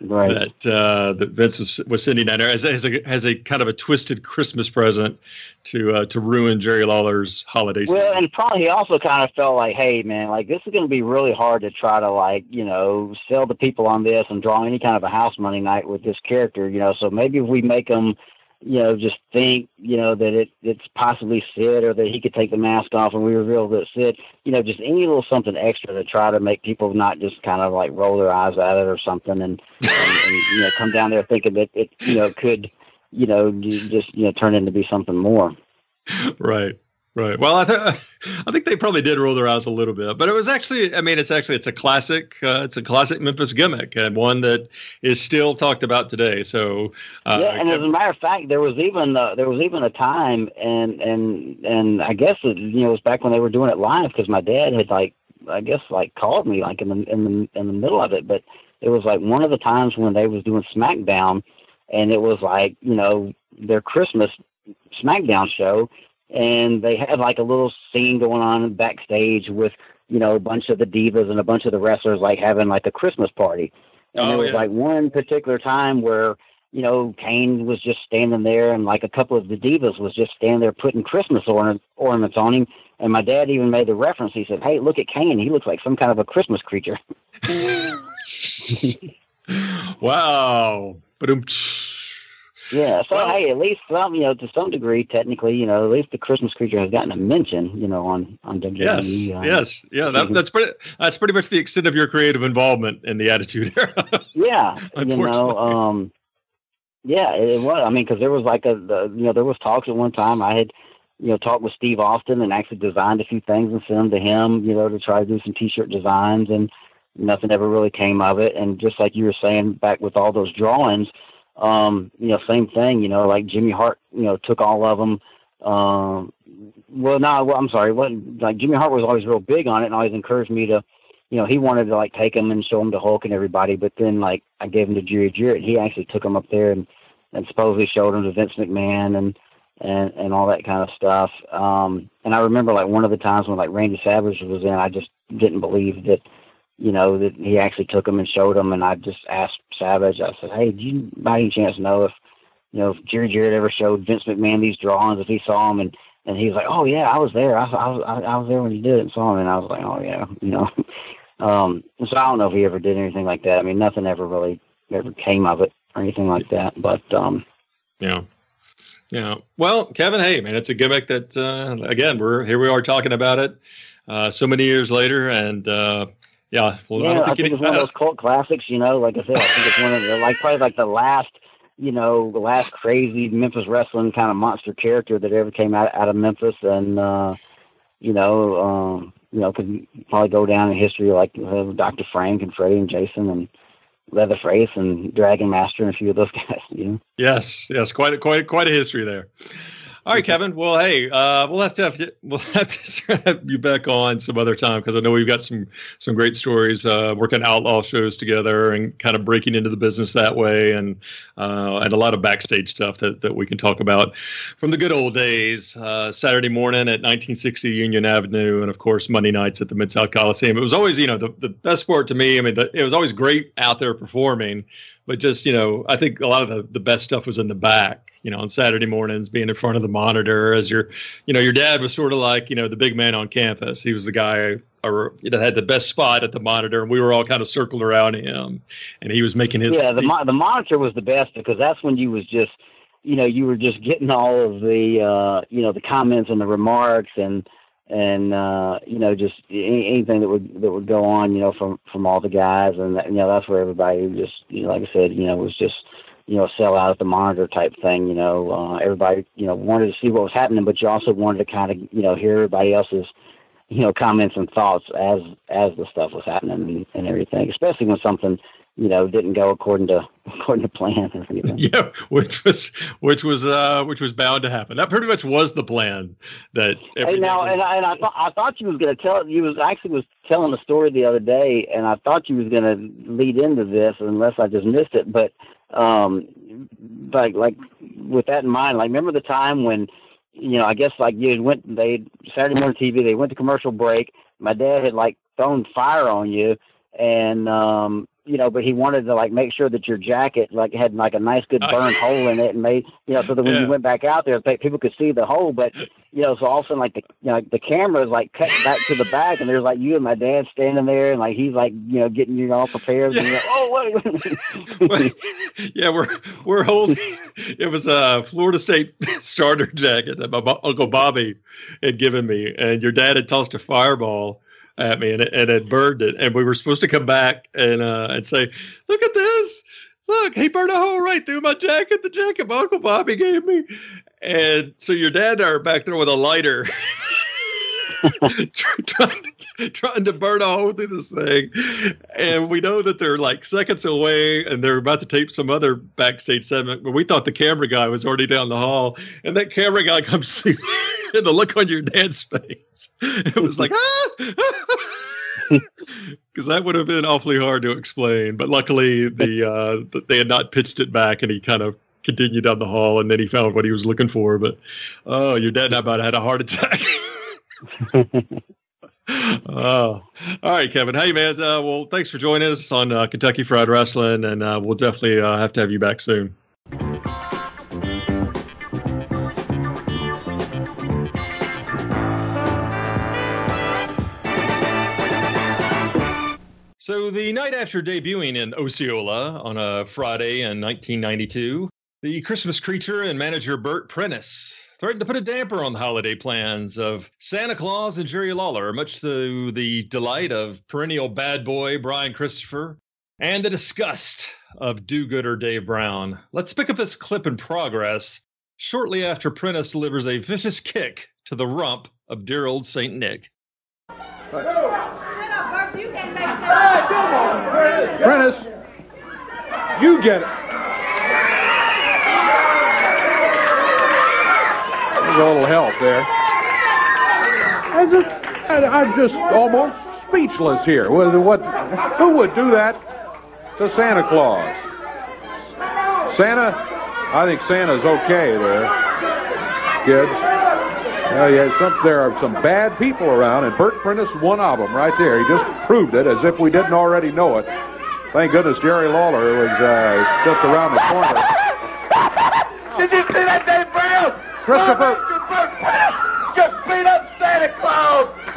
Right. that uh, that Vince was, was sending down there as, as a as a kind of a twisted Christmas present to uh, to ruin Jerry Lawler's holiday Well, season. and probably he also kind of felt like, hey, man, like this is going to be really hard to try to like, you know, sell the people on this and draw any kind of a house money night with this character, you know. So maybe if we make them, you know, just think, you know, that it it's possibly Sid or that he could take the mask off and we reveal that Sid, you know, just any little something extra to try to make people not just kind of like roll their eyes at it or something and, and, and you know come down there thinking that it, you know, could, you know, just you know turn into be something more. right, right. Well, I, th- I think they probably did roll their eyes a little bit, but it was actually, I mean, it's actually it's a classic, uh, it's a classic Memphis gimmick and one that is still talked about today. So uh, yeah, and as a matter of fact, there was even uh, there was even a time, and and and I guess it, you know it was back when they were doing it live because my dad had like I guess like called me like in the in the in the middle of it, but it was like one of the times when they was doing SmackDown, and it was like you know their Christmas SmackDown show, and they had like a little scene going on backstage with you know a bunch of the divas and a bunch of the wrestlers like having like a Christmas party, and Oh, there was yeah. like one particular time where you know, Kane was just standing there, and like a couple of the divas was just standing there putting Christmas orna- ornaments on him. And my dad even made the reference. He said, "Hey, look at Kane. He looks like some kind of a Christmas creature." wow. But um, Yeah. So Well- hey, at least some, you know, to some degree, technically, you know, at least the Christmas creature has gotten a mention, you know, on on WWE. yes, um, yes, yeah. That, that's pretty. That's pretty much the extent of your creative involvement in the Attitude Era. Yeah, you know, um, yeah, it was. I mean, because there was like a, the, you know, there was talks at one time. I had, you know, talked with Steve Austin and actually designed a few things and sent them to him, you know, to try to do some T-shirt designs, and nothing ever really came of it. And just like you were saying back with all those drawings, um, you know, same thing. You know, like Jimmy Hart, you know, took all of them. Um, well, no, well, I'm sorry. What like Jimmy Hart was always real big on it and always encouraged me to you know, he wanted to like take them and show them to Hulk and everybody, but then like I gave them to Jerry Jarrett. He actually took them up there and, and supposedly showed them to Vince McMahon and, and, and all that kind of stuff. Um, and I remember like one of the times when like Randy Savage was in, I just didn't believe that, you know, that he actually took them and showed them. And I just asked Savage, I said, Hey, do you by any chance know if, you know, if Jerry Jarrett ever showed Vince McMahon these drawings, if he saw them and, and he was like, "Oh yeah, I was there. I, I was I, I was there when he did it and saw him." And I was like, "Oh yeah," you know. Um, so I don't know if he ever did anything like that. I mean, nothing ever really ever came of it or anything like that. But um, Yeah. Yeah. Well, Kevin, hey, man, it's a gimmick that, uh, again, we're here we are talking about it uh, so many years later. And uh, yeah, well, yeah, I don't I think, think any, it's one of those cult classics. You know, like I said, I think it's one of the like probably like the last, you know, the last crazy Memphis wrestling kind of monster character that ever came out out of Memphis, and uh, you know, um, you know, could probably go down in history like uh, Dr. Frank and Freddie and Jason and Leatherface and Dragon Master and a few of those guys. You know. yes, yes, quite a, quite quite a history there. All right, Kevin. Well, hey, uh, we'll have to have you, we'll have to have you back on some other time because I know we've got some some great stories uh, working outlaw shows together and kind of breaking into the business that way, and uh, and a lot of backstage stuff that, that we can talk about from the good old days. Uh, Saturday morning at 1960 Union Avenue, and of course Monday nights at the Mid South Coliseum. It was always, you know, the, the best part to me. I mean, the, it was always great out there performing, but just you know, I think a lot of the, the best stuff was in the back. You know, on Saturday mornings, being in front of the monitor as your, you know, your dad was sort of like, you know, the big man on campus. He was the guy or you know had the best spot at the monitor, and we were all kind of circled around him, and he was making his yeah, the mo- the monitor was the best because that's when you was just, you know, you were just getting all of the, uh, you know, the comments and the remarks and and uh, you know just any, anything that would that would go on, you know, from from all the guys, and that, you know that's where everybody just, you know, like I said, you know, was just. You know, sell out at the monitor type thing. You know, uh, everybody, you know, wanted to see what was happening, but you also wanted to kind of, you know, hear everybody else's, you know, comments and thoughts as as the stuff was happening and, and everything. Especially when something you know, didn't go according to according to plan or anything. Yeah, which was which was uh which was bound to happen. That pretty much was the plan. That hey, now, was... and, I, and I thought I thought you was going to tell you was actually was telling a story the other day, and I thought you was going to lead into this, unless I just missed it. But um, like like with that in mind, like remember the time when you know I guess like you went they Saturday morning TV they went to commercial break. My dad had like thrown fire on you, and um you know, but he wanted to like make sure that your jacket like had like a nice good oh, burn hole in it and made you know so that when yeah. you went back out there people could see the hole but you know so all of a sudden like the you know the camera is like cut back to the back and there's like you and my dad standing there and like he's like you know getting you all prepared yeah. and like, oh wait yeah we're we're holding it was a Florida State starter jacket that my uncle Bobby had given me and your dad had tossed a fireball at me and it, and it burned it. And we were supposed to come back and uh, and say, "Look at this! Look, he burned a hole right through my jacket. The jacket my uncle Bobby gave me." And so your dad and I are back there with a lighter. trying to trying to burn a hole through this thing, and we know that they're like seconds away, and they're about to tape some other backstage segment. But we thought the camera guy was already down the hall, and that camera guy comes through, the look on your dad's face, it was like ah. Because that would have been awfully hard to explain, but luckily the uh, they had not pitched it back, and he kind of continued down the hall, and then he found what he was looking for. But oh, your dad about had a heart attack. oh, all right, Kevin. Hey, man. Uh, well, thanks for joining us on uh, Kentucky Fried Rasslin', and uh, we'll definitely uh, have to have you back soon. So, the night after debuting in Osceola on a Friday in 1992, the Christmas creature and manager Bert Prentice threatened to put a damper on the holiday plans of Santa Claus and Jerry Lawler, much to the delight of perennial bad boy Brian Christopher and the disgust of do gooder Dave Brown. Let's pick up this clip in progress shortly after Prentice delivers a vicious kick to the rump of dear old St. Nick. Prentice, you get it. There's a little help there. As a, I'm just almost speechless here. What, what, who would do that to Santa Claus? Santa, I think Santa's okay there, kids. Uh, yeah, some, there are some bad people around, and Bert Prentice one of them right there. He just proved it as if we didn't already know it. Thank goodness Jerry Lawler was uh, just around the corner. Did you see that, Dave Brown? Christopher. Bert Prentice just beat up Santa Claus.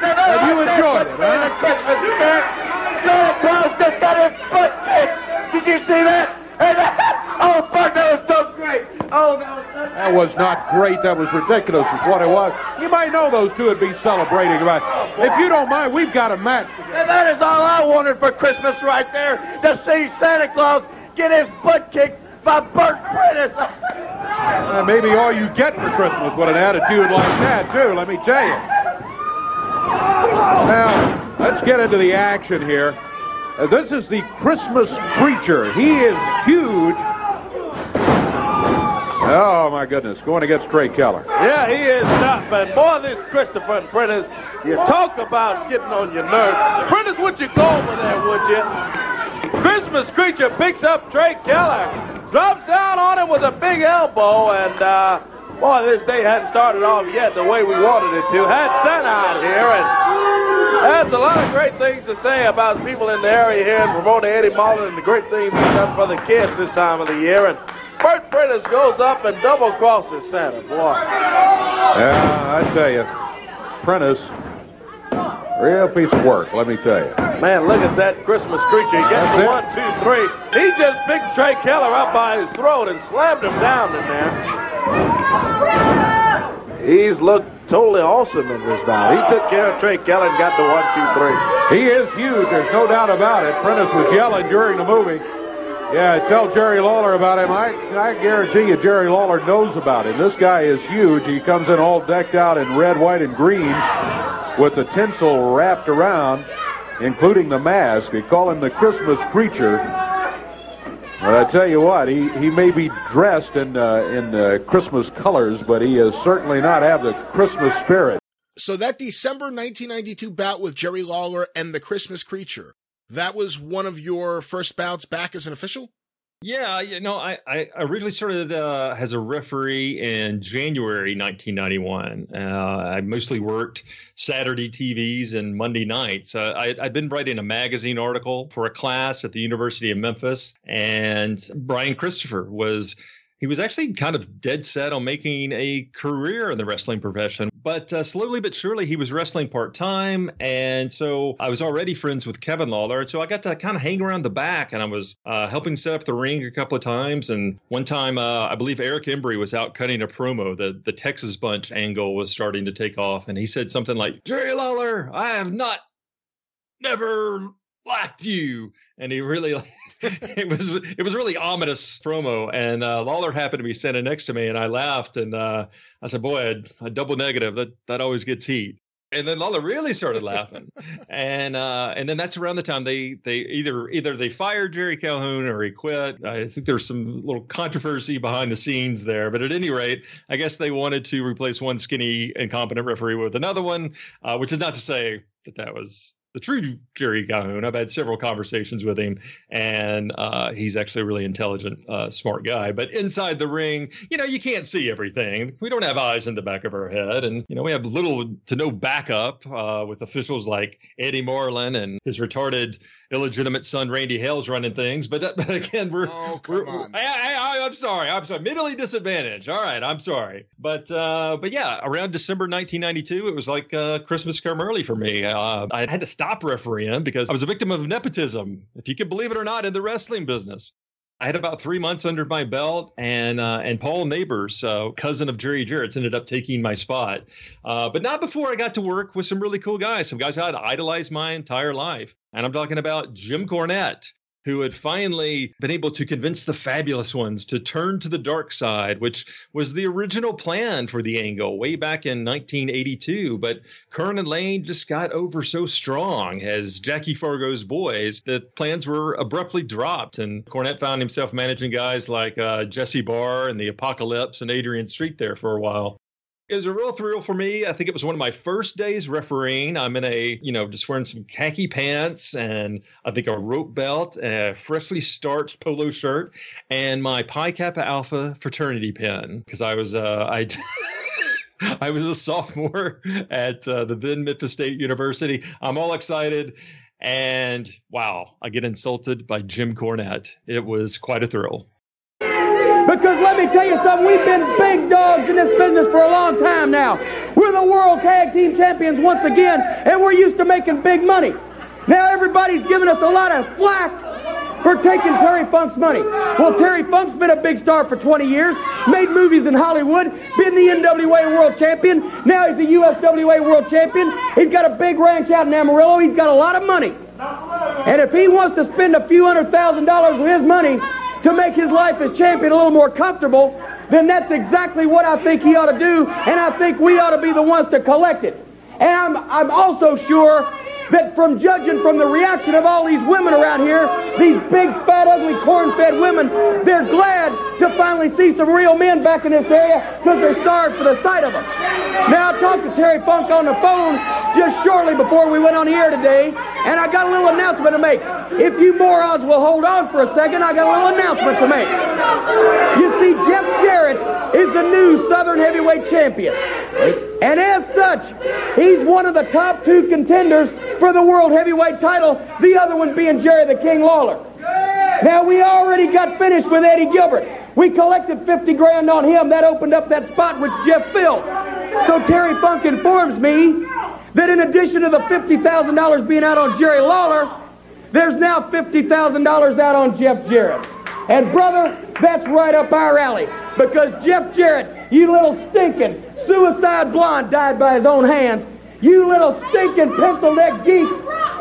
Have you enjoyed it, huh? Christmas spirit. Santa Claus just got his butt kicked. Did you see that? oh, Bert, that was so. Oh, that was so That was not great. That was ridiculous, is what it was. You might know those two would be celebrating about. If you don't mind, we've got a match. And that is all I wanted for Christmas right there, to see Santa Claus get his butt kicked by Bert Prentice. Uh, maybe all you get for Christmas with an attitude like that, too, let me tell you. Now, let's get into the action here. Uh, this is the Christmas Creature. He is huge. Oh, my goodness. Going against Trey Keller. Yeah, he is not, but boy, this Christopher and Prentice, you talk about getting on your nerves. Prentice, would you go over there, would you? Christmas Creature picks up Trey Keller drops down on him with a big elbow, and uh, boy, this day hadn't started off yet the way we wanted it to. Had Santa out here, and has a lot of great things to say about people in the area here and promoting Eddie Marlin and the great things he's done for the kids this time of the year. And Bert Prentice goes up and double crosses Santa, boy. Yeah, I tell you, Prentice Real piece of work, let me tell you. Man, look at that Christmas creature. He gets the one, two, three. He just picked Trey Keller up by his throat and slammed him down in there. He's looked totally awesome in this bout. He took care of Trey Keller and got the one, two, three. He is huge. There's no doubt about it. Prentice was yelling during the movie. Yeah, tell Jerry Lawler about him. I, I guarantee you Jerry Lawler knows about him. This guy is huge. He comes in all decked out in red, white, and green with the tinsel wrapped around. including the mask. They call him the Christmas creature. But I tell you what, he, he may be dressed in uh, in uh, Christmas colors, but he is certainly not have the Christmas spirit. So that December 1992 bout with Jerry Lawler and the Christmas Creature, that was one of your first bouts back as an official? Yeah, you know, I, I originally started uh, as a referee in January 1991. Uh, I mostly worked Saturday TVs and Monday nights. Uh, I, I'd been writing a magazine article for a class at the University of Memphis, and Brian Christopher was he was actually kind of dead set on making a career in the wrestling profession. But uh, slowly but surely, he was wrestling part time. And so I was already friends with Kevin Lawler. So I got to kind of hang around the back and I was uh, helping set up the ring a couple of times. And one time, uh, I believe Eric Embry was out cutting a promo. The, the Texas Bunch angle was starting to take off. And he said something like, Jerry Lawler, I have not, never liked you. And he really it was it was really ominous promo. And uh, Lawler happened to be standing next to me, and I laughed and uh, I said, "Boy, a, a double negative that that always gets heat." And then Lawler really started laughing, and uh, and then that's around the time they they either either they fired Jerry Calhoun or he quit. I think there's some little controversy behind the scenes there, but at any rate, I guess they wanted to replace one skinny incompetent referee with another one, uh, which is not to say that that was the true Jerry Calhoun. I've had several conversations with him, and uh, he's actually a really intelligent, uh, smart guy. But inside the ring, you know, you can't see everything. We don't have eyes in the back of our head, and you know, we have little to no backup uh, with officials like Eddie Marlin and his retarded illegitimate son Randy Hales running things. But, that, but again, we're, oh, we're, on. I, am sorry. I'm sorry. Mentally disadvantaged. All right. I'm sorry. But uh, but yeah, around December 1992, it was like uh, Christmas come early for me. Uh, I had to stop refereeing because I was a victim of nepotism, if you can believe it or not, in the wrestling business. I had about three months under my belt, and uh, and Paul Neighbors, uh, cousin of Jerry Jarrett's, ended up taking my spot. Uh, but not before I got to work with some really cool guys, some guys I'd idolized my entire life. And I'm talking about Jim Cornette, who had finally been able to convince the fabulous ones to turn to the dark side, which was the original plan for the angle way back in 1982. But Keirn and Lane just got over so strong as Jackie Fargo's boys that plans were abruptly dropped. And Cornette found himself managing guys like uh, Jesse Barr and the Apocalypse and Adrian Street there for a while it was a real thrill for me. I think it was one of my first days refereeing. I'm in a, you know, just wearing some khaki pants and I think a rope belt, and a freshly starched polo shirt, and my Pi Kappa Alpha fraternity pin because I was, uh, I. I was a sophomore at uh, the then Memphis State University. I'm all excited. And wow, I get insulted by Jim Cornette. It was quite a thrill. Because let me tell you something, we've been big dogs in this business for a long time now. We're the world tag team champions once again, and we're used to making big money. Now everybody's giving us a lot of flack for taking Terry Funk's money. Well, Terry Funk's been a big star for 20 years, made movies in Hollywood, been the NWA World Champion. Now he's the USWA World Champion. He's got a big ranch out in Amarillo. He's got a lot of money. And if he wants to spend a few hundred thousand dollars of his money to make his life as champion a little more comfortable, then that's exactly what I think he ought to do, and I think we ought to be the ones to collect it. And I'm, I'm also sure that from judging from the reaction of all these women around here, these big, fat, ugly, corn-fed women, they're glad to finally see some real men back in this area because they're starved for the sight of them. Now, I talked to Terry Funk on the phone just shortly before we went on the air today, and I got a little announcement to make. If you morons will hold on for a second, I got a little announcement to make. You see, Jeff Jarrett is the new Southern Heavyweight Champion. And as such, he's one of the top two contenders for the World Heavyweight title, the other one being Jerry the King Lawler. Now, we already got finished with Eddie Gilbert. We collected 50 grand on him. That opened up that spot which Jeff filled. So Terry Funk informs me that in addition to the $50,000 being out on Jerry Lawler, there's now $50,000 out on Jeff Jarrett. And brother, that's right up our alley. Because Jeff Jarrett, you little stinking suicide blonde died by his own hands. You little stinking pencil neck geek.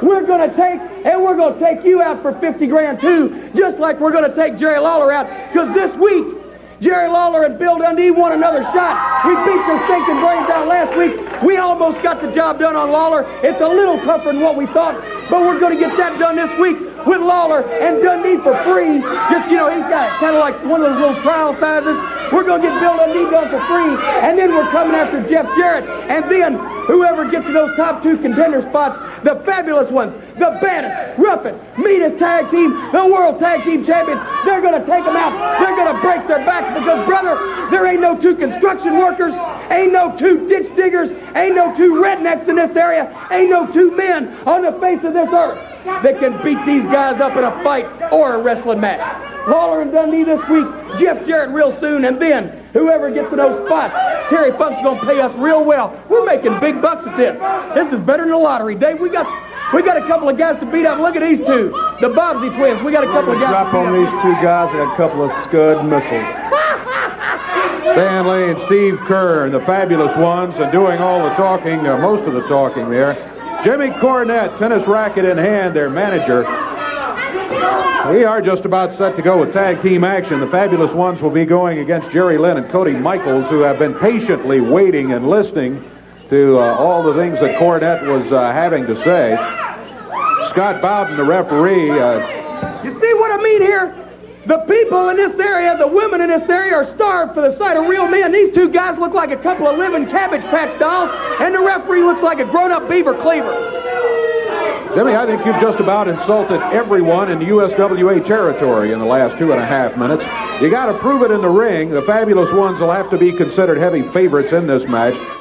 We're going to take, and we're going to take you out for 50 grand too, just like we're going to take Jerry Lawler out. Because this week, Jerry Lawler and Bill Dundee want another shot. We beat their stinking brains out last week. We almost got the job done on Lawler. It's a little tougher than what we thought, but we're going to get that done this week with Lawler and Dundee for free. Just, you know, he's got kind of like one of those little trial sizes. We're going to get Bill Dundee done for free, and then we're coming after Jeff Jarrett. And then whoever gets to those top two contender spots, the fabulous ones, the baddest, roughest, meanest tag team, the world tag team champions, they're going to take them out. They're going to break their backs because, brother, there ain't no two construction workers, ain't no two ditch diggers, ain't no two rednecks in this area, ain't no two men on the face of this earth that can beat these guys up in a fight or a wrestling match. Lawler and Dundee this week, Jeff Jarrett real soon, and then whoever gets to those spots, Terry Funk's going to pay us real well. We're making big bucks at this. This is better than the lottery. Dave, we got we got a couple of guys to beat up. Look at these two, the Bobbsey twins. We got a couple of guys. Drop on these two guys and a couple of Scud missiles. Stan Lane and Steve Keirn and the fabulous ones, and doing all the talking, uh, most of the talking there. Jimmy Cornette, tennis racket in hand, their manager. We are just about set to go with tag team action. The fabulous ones will be going against Jerry Lynn and Cody Michaels, who have been patiently waiting and listening to uh, all the things that Cornette was uh, having to say. Scott Bowden, the referee. Uh, you see what I mean here? The people in this area, the women in this area, are starved for the sight of real men. These two guys look like a couple of living Cabbage Patch dolls, and the referee looks like a grown-up beaver cleaver. Jimmy, I think you've just about insulted everyone in the USWA territory in the last two and a half minutes. You got to prove it in the ring. The fabulous ones will have to be considered heavy favorites in this match.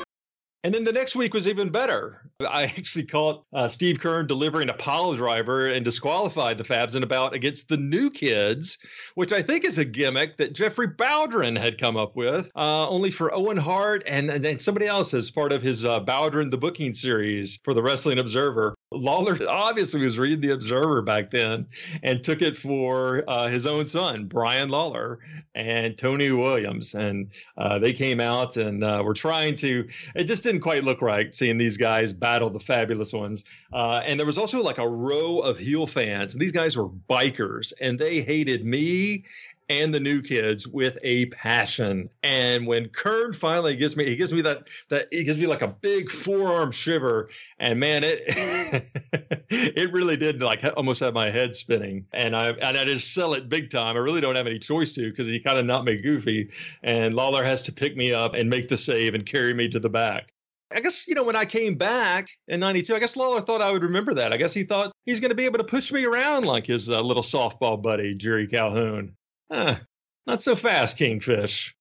And then the next week was even better. I actually caught uh, Steve Keirn delivering a pile driver and disqualified the Fabs in a bout against the New Kids, which I think is a gimmick that Jeffrey Bowdren had come up with, uh, only for Owen Hart and, and somebody else as part of his uh, Bowdren the Booking series for the Wrestling Observer. Lawler obviously was reading the Observer back then and took it for uh, his own son, Brian Lawler, and Tony Williams. And uh, they came out and uh, were trying to, it just didn't quite look right seeing these guys battle the fabulous ones. Uh, and there was also like a row of heel fans. And these guys were bikers and they hated me and the new kids with a passion. And when Keirn finally gives me, he gives me that that he gives me like a big forearm shiver, and man, it it really did like almost have my head spinning. And I and I just sell it big time. I really don't have any choice to because he kind of knocked me goofy, and Lawler has to pick me up and make the save and carry me to the back. I guess, you know, when I came back in 92, I guess Lawler thought I would remember that. I guess he thought he's going to be able to push me around like his uh, little softball buddy, Jerry Calhoun. Ah, not so fast, Kingfish.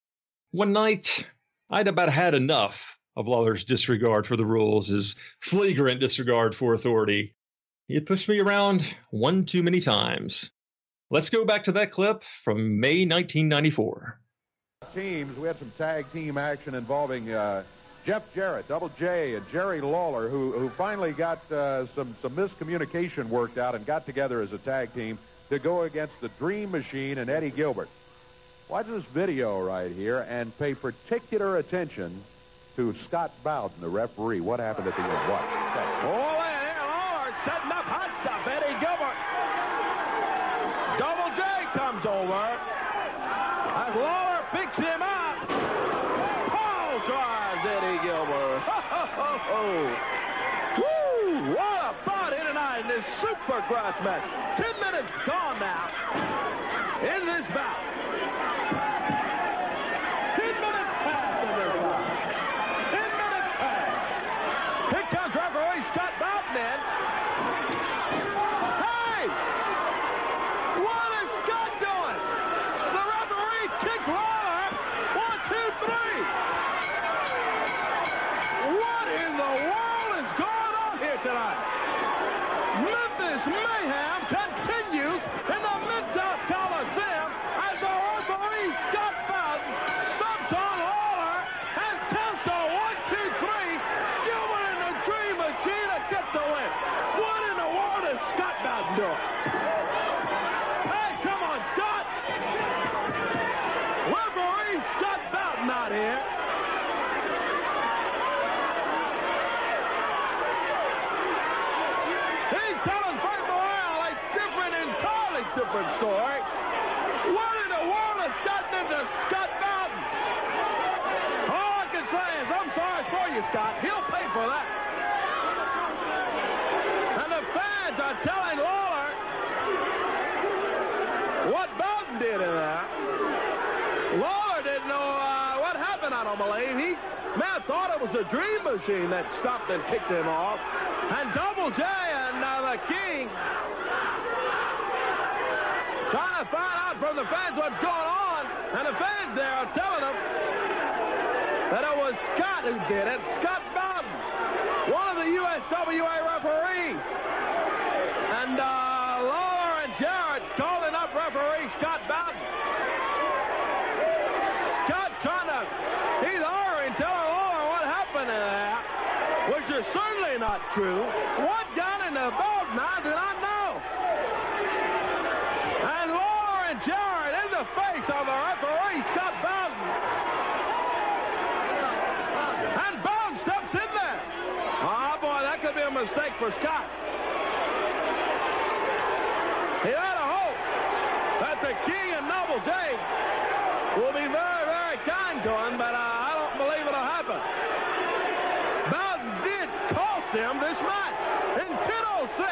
One night, I'd about had enough of Lawler's disregard for the rules, his flagrant disregard for authority. He had pushed me around one too many times. Let's go back to that clip from May 1994. Teams, we had some tag team action involving uh, Jeff Jarrett, Double J, and Jerry Lawler, who, who finally got uh, some, some miscommunication worked out and got together as a tag team to go against the Dream Machine and Eddie Gilbert. Watch this video right here and pay particular attention to Scott Bowden, the referee. What happened at the end? Watch. Oh, yeah, Lawler setting up hot stuff. Eddie Gilbert. Double J comes over. As Lawler picks him up. Paul drives Eddie Gilbert. Woo! What a here tonight in this super grass match. Gone now in this bout. Ten minutes past in this bout. Ten minutes past. Here comes referee Scott Bowden in. Hey! What is Scott doing? The referee kicked Lawler. One, two, three. What in the world is going on here tonight? Memphis Mayhem continues in the Mid-South Coliseum as did in that. Lawler didn't know uh, what happened, I don't believe. He man thought it was a dream machine that stopped and kicked him off. And Double J and uh, the King trying to find out from the fans what's going on. And the fans there are telling them that it was Scott who did it. Scott Bowden, one of the USWA referees. And uh, Lawler and Jarrett calling up referee Scott Bowden. Scott trying to, he's arguing, telling Lawler what happened in that, which is not. What got in the boat, I do not know. And and Jarrett in the face of the referee, Scott Bowden. And Bowden steps in there. Oh, boy, that could be a mistake for Scott. He had a hope that the King and Double J will be very, very kind to him, but uh, I don't believe it'll happen. Bowden did him this match. In 10.06,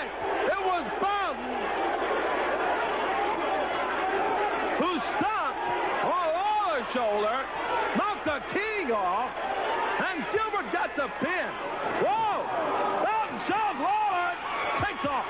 it was Bowden who stopped on Lawler's shoulder, knocked the King off, and Gilbert got the pin. Whoa! Bowden shoves Lawler, takes off.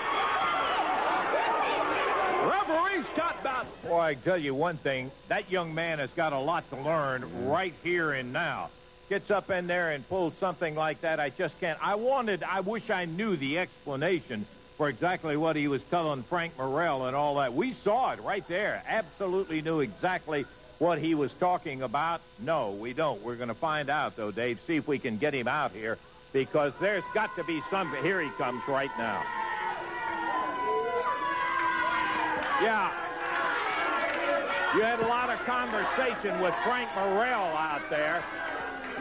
Referee Scott Bowden. Boy, I tell you one thing, that young man has got a lot to learn right here and now. Gets up in there and pulls something like that, I just can't. I wanted, I wish I knew the explanation for exactly what he was telling Frank Morrell and all that. We saw it right there. Absolutely knew exactly what he was talking about. No, we don't. We're going to find out, though, Dave. See if we can get him out here because there's got to be some. Here he comes right now. Yeah. You had a lot of conversation with Frank Morrell out there.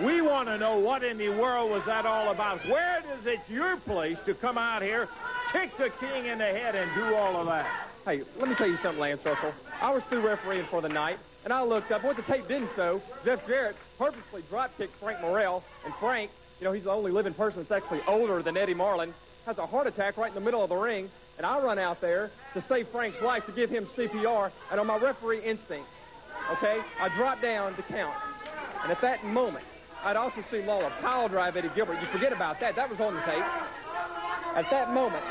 We want to know what in the world was that all about. Where does it your place to come out here, kick the king in the head, and do all of that? Hey, let me tell you something, Lance Russell. I was through refereeing for the night, and I looked up. What the tape didn't show, Jeff Jarrett purposely drop-kicked Frank Morrell, and Frank, you know, he's the only living person that's actually older than Eddie Marlin, has a heart attack right in the middle of the ring, and I run out there to save Frank's life, to give him CPR, and on my referee instinct, okay, I drop down to count. And at that moment, I'd also seen Lawler pile drive Eddie Gilbert. You forget about that. That was on the tape. At that moment,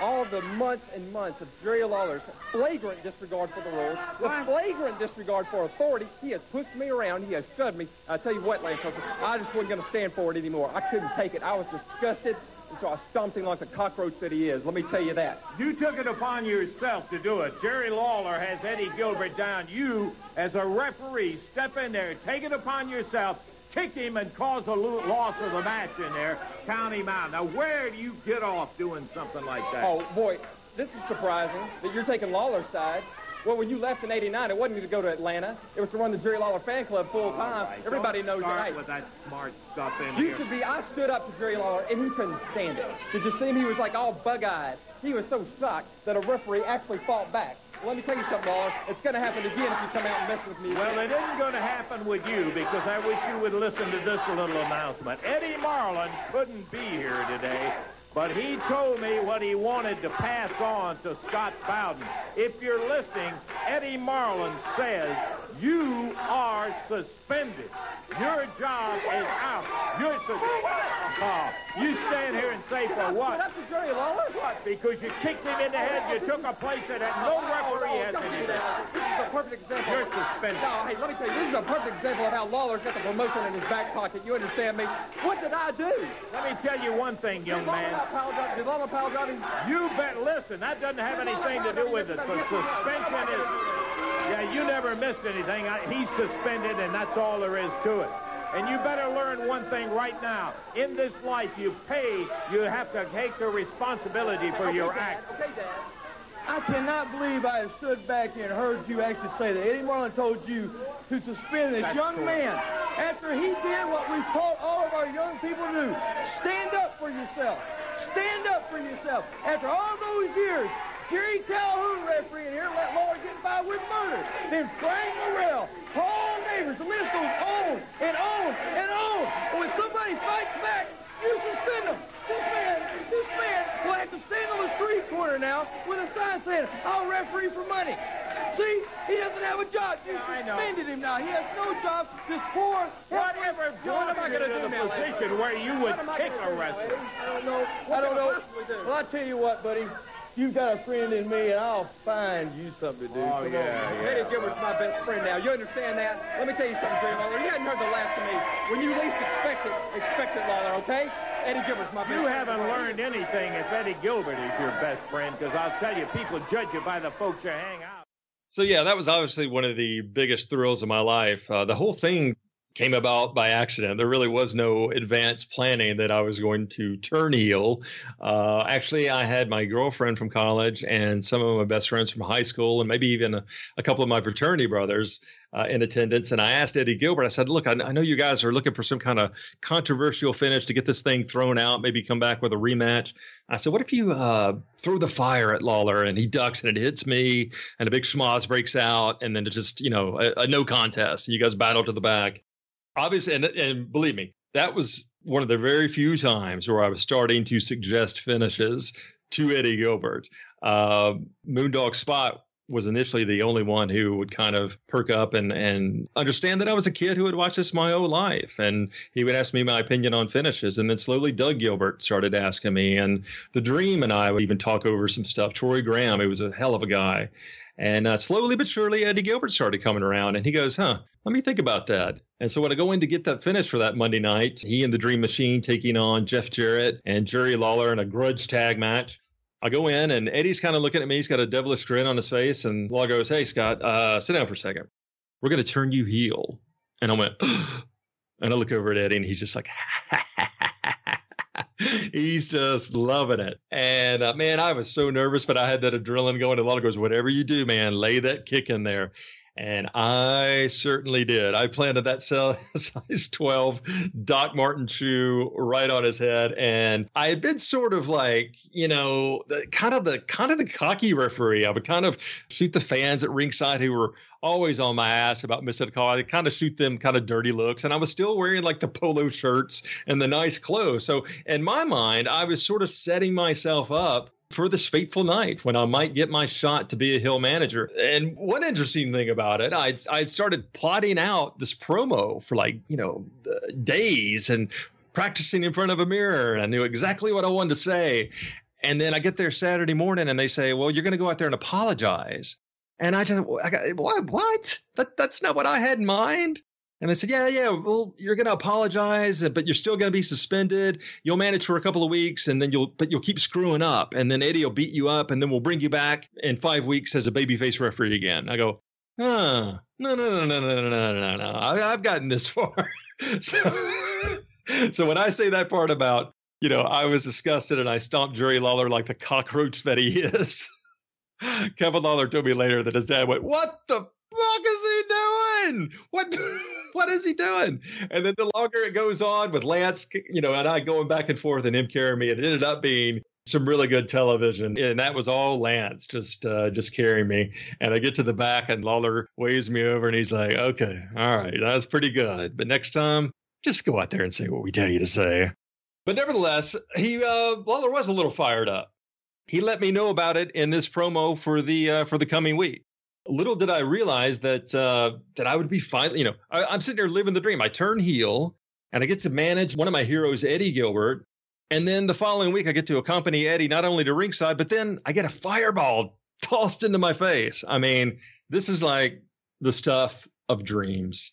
all the months and months of Jerry Lawler's flagrant disregard for the rules, the flagrant disregard for authority, he has pushed me around, he has shoved me. I tell you what, Lance Russell, I just wasn't going to stand for it anymore. I couldn't take it. I was disgusted, and so I stomped him like the cockroach that he is. Let me tell you that. You took it upon yourself to do it. Jerry Lawler has Eddie Gilbert down. You, as a referee, step in there, take it upon yourself, kick him and cause a loss of the match in there, count him out. Now, where do you get off doing something like that? Oh, boy, this is surprising that you're taking Lawler's side. Well, when you left in 89, it wasn't to go to Atlanta. It was to run the Jerry Lawler fan club full time. Right, Everybody don't knows start that. with that smart stuff in You here. should be. I stood up to Jerry Lawler, and he couldn't stand it. Did you see him? He was like all bug-eyed. He was so shocked that a referee actually fought back. Let me tell you something, Lawler. It's going to happen again if you come out and mess with me. Well, it isn't going to happen with you because I wish you would listen to this little announcement. Eddie Marlin couldn't be here today, but he told me what he wanted to pass on to Scott Bowden. If you're listening, Eddie Marlin says you are suspended. Your job is out. You're suspended. Oh, you stand here and say for what? That's the Jerry Lawler? What? Because you kicked him in the head. You took a place that had no referee oh, has do that. This is a perfect example. You're suspended. No, hey, let me tell you, this is a perfect example of how Lawler's got the promotion in his back pocket. You understand me? What did I do? Let me tell you one thing, young Did man. not pile drive- Did Lawler pile drive him? You bet. Listen, that doesn't have anything to do with it. But suspension is. Yeah, you never missed anything. I, he's suspended, and that's all there is to it. And you better learn one thing right now. In this life, you pay. You have to take the responsibility for your Okay, Dad. act. Okay, Dad. I cannot believe I have stood back here and heard you actually say that Eddie Marlin told you to suspend this That's young correct. man after he did what we've taught all of our young people to do. Stand up for yourself. Stand up for yourself. After all those years, Jerry Calhoun referee in here let Lawler get by with murder. Then Frank Morrell, Paul Neighbors, the list goes on and on and on. And when somebody fights back, you suspend them. This man, this man will have to stand on the street corner now with a sign saying, I'll referee for money. See, he doesn't have a job. You I know. suspended him now. He has no job. This poor, Whatever What am I brought going to do now, position where you would What am I kick a do, wrestler? I don't know. I don't know. Well, I tell you what, buddy. You've got a friend in me, and I'll find you something to do. Oh, Come yeah, on. yeah. Eddie Gilbert's my best friend now. You understand that? Let me tell you something, Jerry Lawler. You hadn't heard the last of me. When you least expect it, expect it, Lawler, okay? Eddie Gilbert's my best You friend. haven't learned anything if Eddie Gilbert is your best friend, because I'll tell you, people judge you by the folks you hang out. So yeah, that was obviously one of the biggest thrills of my life. Uh, the whole thing came about by accident. There really was no advanced planning that I was going to turn heel. Uh, actually, I had my girlfriend from college and some of my best friends from high school, and maybe even a, a couple of my fraternity brothers uh, in attendance. And I asked Eddie Gilbert. I said, "Look, I, I know you guys are looking for some kind of controversial finish to get this thing thrown out, maybe come back with a rematch." I said, "What if you uh, throw the fire at Lawler and he ducks and it hits me and a big schmoz breaks out and then it's just you know a, a no contest you guys battle to the back." Obviously, and, and believe me, that was one of the very few times where I was starting to suggest finishes to Eddie Gilbert. Uh, Moondog Spot was initially the only one who would kind of perk up and, and understand that I was a kid who had watched this my whole life. And he would ask me my opinion on finishes. And then slowly Doug Gilbert started asking me. And the Dream and I would even talk over some stuff. Troy Graham, he was a hell of a guy. And uh, slowly but surely, Eddie Gilbert started coming around. And he goes, huh, let me think about that. And so when I go in to get that finish for that Monday night, he and the Dream Machine taking on Jeff Jarrett and Jerry Lawler in a grudge tag match. I go in and Eddie's kind of looking at me. He's got a devilish grin on his face. And Law goes, Hey, Scott, uh, sit down for a second. We're going to turn you heel. And I went, and I look over at Eddie and he's just like, he's just loving it. And uh, man, I was so nervous, but I had that adrenaline going. And Law goes, Whatever you do, man, lay that kick in there. And I certainly did. I planted that size 12 Doc Martin shoe right on his head. And I had been sort of like, you know, the, kind of the kind of the cocky referee. I would kind of shoot the fans at ringside who were always on my ass about missing a call. I'd kind of shoot them kind of dirty looks. And I was still wearing like the polo shirts and the nice clothes. So in my mind, I was sort of setting myself up for this fateful night when I might get my shot to be a heel manager. And one interesting thing about it, I'd, I'd started plotting out this promo for like, you know, days and practicing in front of a mirror. And I knew exactly what I wanted to say. And then I get there Saturday morning and they say, well, you're going to go out there and apologize. And I just, I got, what? What? That, that's not what I had in mind. And they said, yeah, yeah, well, you're going to apologize, but you're still going to be suspended. You'll manage for a couple of weeks and then you'll, but you'll keep screwing up. And then Eddie will beat you up and then we'll bring you back in five weeks as a babyface referee again. I go, huh, no, no, no, no, no, no, no, no, no. I, I've gotten this far. so, so when I say that part about, you know, I was disgusted and I stomped Jerry Lawler like the cockroach that he is. Kevin Lawler told me later that his dad went, what the fuck is he doing? What? What is he doing? And then the longer it goes on with Lance, you know, and I going back and forth and him carrying me, it ended up being some really good television, and that was all Lance just uh, just carrying me. And I get to the back, and Lawler waves me over, and he's like, "Okay, all right, that was pretty good, but next time, just go out there and say what we tell you to say." But nevertheless, he uh, Lawler was a little fired up. He let me know about it in this promo for the uh, for the coming week little did I realize that uh, that I would be finally, you know, I, I'm sitting there living the dream. I turn heel and I get to manage one of my heroes, Eddie Gilbert. And then the following week, I get to accompany Eddie not only to ringside, but then I get a fireball tossed into my face. I mean, this is like the stuff of dreams,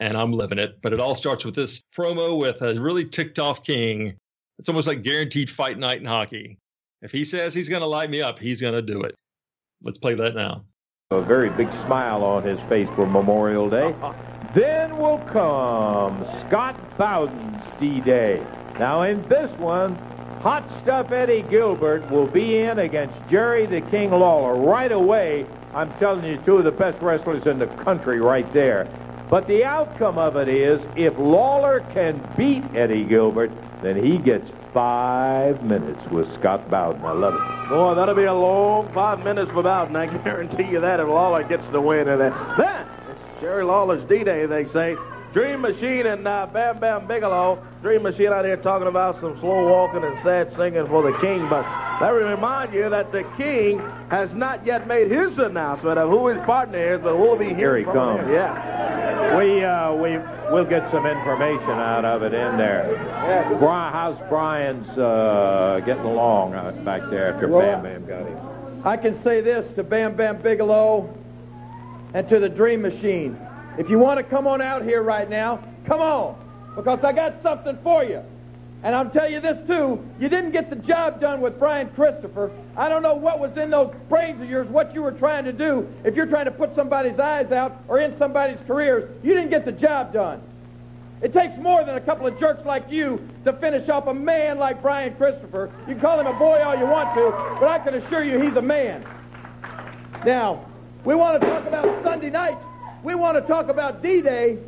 and I'm living it. But it all starts with this promo with a really ticked off king. It's almost like guaranteed fight night in hockey. If he says he's going to light me up, he's going to do it. Let's play that now. A very big smile on his face for Memorial Day. Then will come Scott Bowden's D-Day. Now in this one, Hot Stuff Eddie Gilbert will be in against Jerry the King Lawler right away. I'm telling you, two of the best wrestlers in the country right there. But the outcome of it is, if Lawler can beat Eddie Gilbert, then he gets five minutes with Scott Bowden. I love it. Boy, that'll be a long five minutes for Bowden. I guarantee you that if Lawler gets the win. And then, then it's Jerry Lawler's D-Day, they say. Dream Machine and uh, Bam Bam Bigelow. Dream Machine out here talking about some slow walking and sad singing for the King. But let me remind you that the King has not yet made his announcement of who his partner is, but we'll be Here he comes. him. Yeah. We uh, we we'll get some information out of it in there. Brian, how's Brian's uh, getting along uh, back there after Well, Bam Bam got him? I can say this to Bam Bam Bigelow and to the Dream Machine. If you want to come on out here right now, come on, because I got something for you. And I'll tell you this too, you didn't get the job done with Brian Christopher. I don't know what was in those brains of yours, what you were trying to do. If you're trying to put somebody's eyes out or in somebody's careers, you didn't get the job done. It takes more than a couple of jerks like you to finish off a man like Brian Christopher. You can call him a boy all you want to, but I can assure you he's a man. Now, we want to talk about Sunday night. We want to talk about D-Day.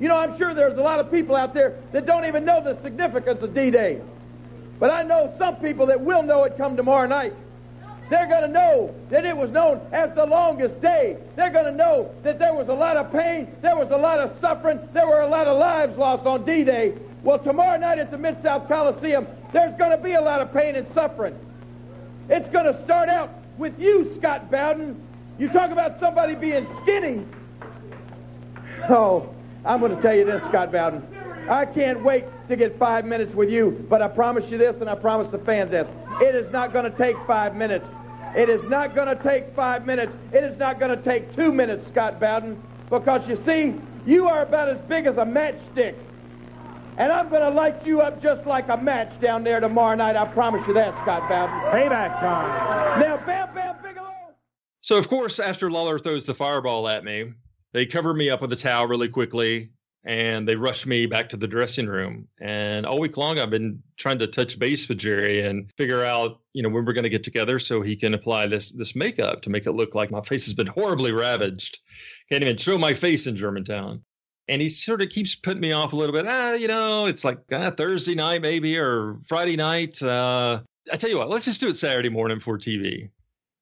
You know, I'm sure there's a lot of people out there that don't even know the significance of D-Day. But I know some people that will know it come tomorrow night. They're going to know that it was known as the longest day. They're going to know that there was a lot of pain, there was a lot of suffering, there were a lot of lives lost on D-Day. Well, tomorrow night at the Mid-South Coliseum, there's going to be a lot of pain and suffering. It's going to start out with you, Scott Bowden. You talk about somebody being skinny. Oh, I'm going to tell you this, Scott Bowden. I can't wait to get five minutes with you, but I promise you this and I promise the fans this. It is not going to take five minutes. It is not going to take five minutes. It is not going to take two minutes, Scott Bowden, because you see, you are about as big as a matchstick. And I'm going to light you up just like a match down there tomorrow night. I promise you that, Scott Bowden. Payback time. Now, Bam Bam Bigelow. So, of course, after Lawler throws the fireball at me, they cover me up with a towel really quickly and they rush me back to the dressing room. And all week long, I've been trying to touch base with Jerry and figure out, you know, when we're going to get together so he can apply this this makeup to make it look like my face has been horribly ravaged. Can't even show my face in Germantown. And he sort of keeps putting me off a little bit. Ah, you know, it's like ah, Thursday night maybe or Friday night. Uh, I tell you what, let's just do it Saturday morning for TV.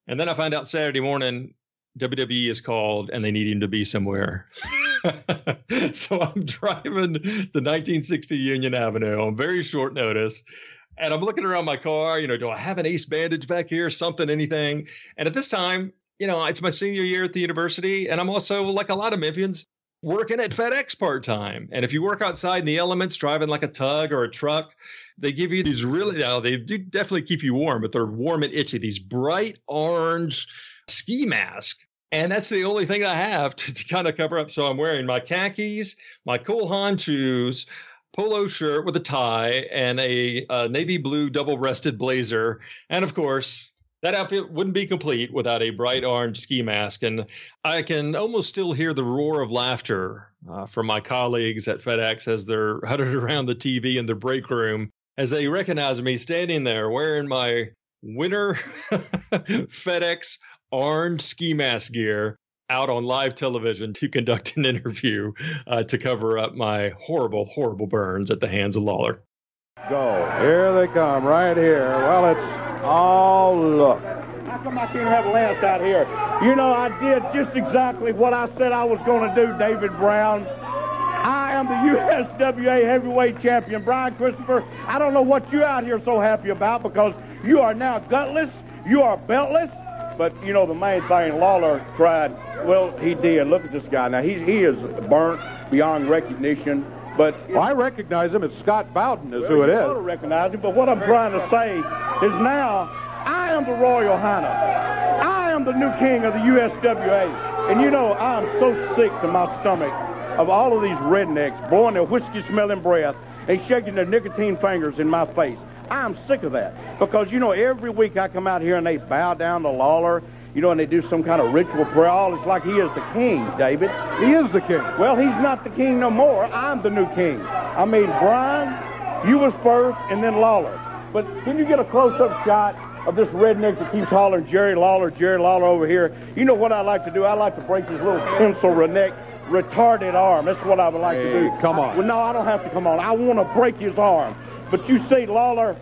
And then I find out Saturday morning WWE is called and they need him to be somewhere. so I'm driving to 1960 Union Avenue on very short notice. And I'm looking around my car, you know, do I have an ace bandage back here, something, anything? And at this time, you know, it's my senior year at the university. And I'm also, like a lot of Memphians, working at FedEx part time. And if you work outside in the elements, driving like a tug or a truck, they give you these really, now they do definitely keep you warm, but they're warm and itchy, these bright orange ski mask. And that's the only thing I have to, to kind of cover up. So I'm wearing my khakis, my Cole Haan shoes, polo shirt with a tie, and a, a navy blue double breasted blazer. And of course, that outfit wouldn't be complete without a bright orange ski mask. And I can almost still hear the roar of laughter uh, from my colleagues at FedEx as they're huddled around the TV in the break room as they recognize me standing there wearing my winter FedEx orange ski mask gear out on live television to conduct an interview uh, to cover up my horrible, horrible burns at the hands of Lawler. Go. Here they come, right here. Well, it's all look. How come I can't have Lance out here? You know, I did just exactly what I said I was going to do, David Brown. I am the USWA heavyweight champion, Brian Christopher. I don't know what you're out here so happy about because you are now gutless, you are beltless. But you know the main thing, Lawler tried. Well, he did. Look at this guy. Now he he is burnt beyond recognition. But Well, I recognize him. It's Scott Bowden is well, who it is. to recognize him. But what I'm trying to say is now I am the Royal Hunter. I am the new king of the USWA. And you know I'm so sick to my stomach of all of these rednecks blowing their whiskey-smelling breath and shaking their nicotine fingers in my face. I'm sick of that because you know every week I come out here and they bow down to Lawler, you know, and they do some kind of ritual prayer. All it's like he is the king, David. He is the king. Well, he's not the king no more. I'm the new king. I mean, Brian, you was first, and then Lawler. But can you get a close-up shot of this redneck that keeps hollering Jerry Lawler, Jerry Lawler over here? You know what I like to do? I like to break his little pencil neck retarded arm. That's what I would like to do. come on. Well, no, I don't have to come on. I want to break his arm. But you see, Lawler,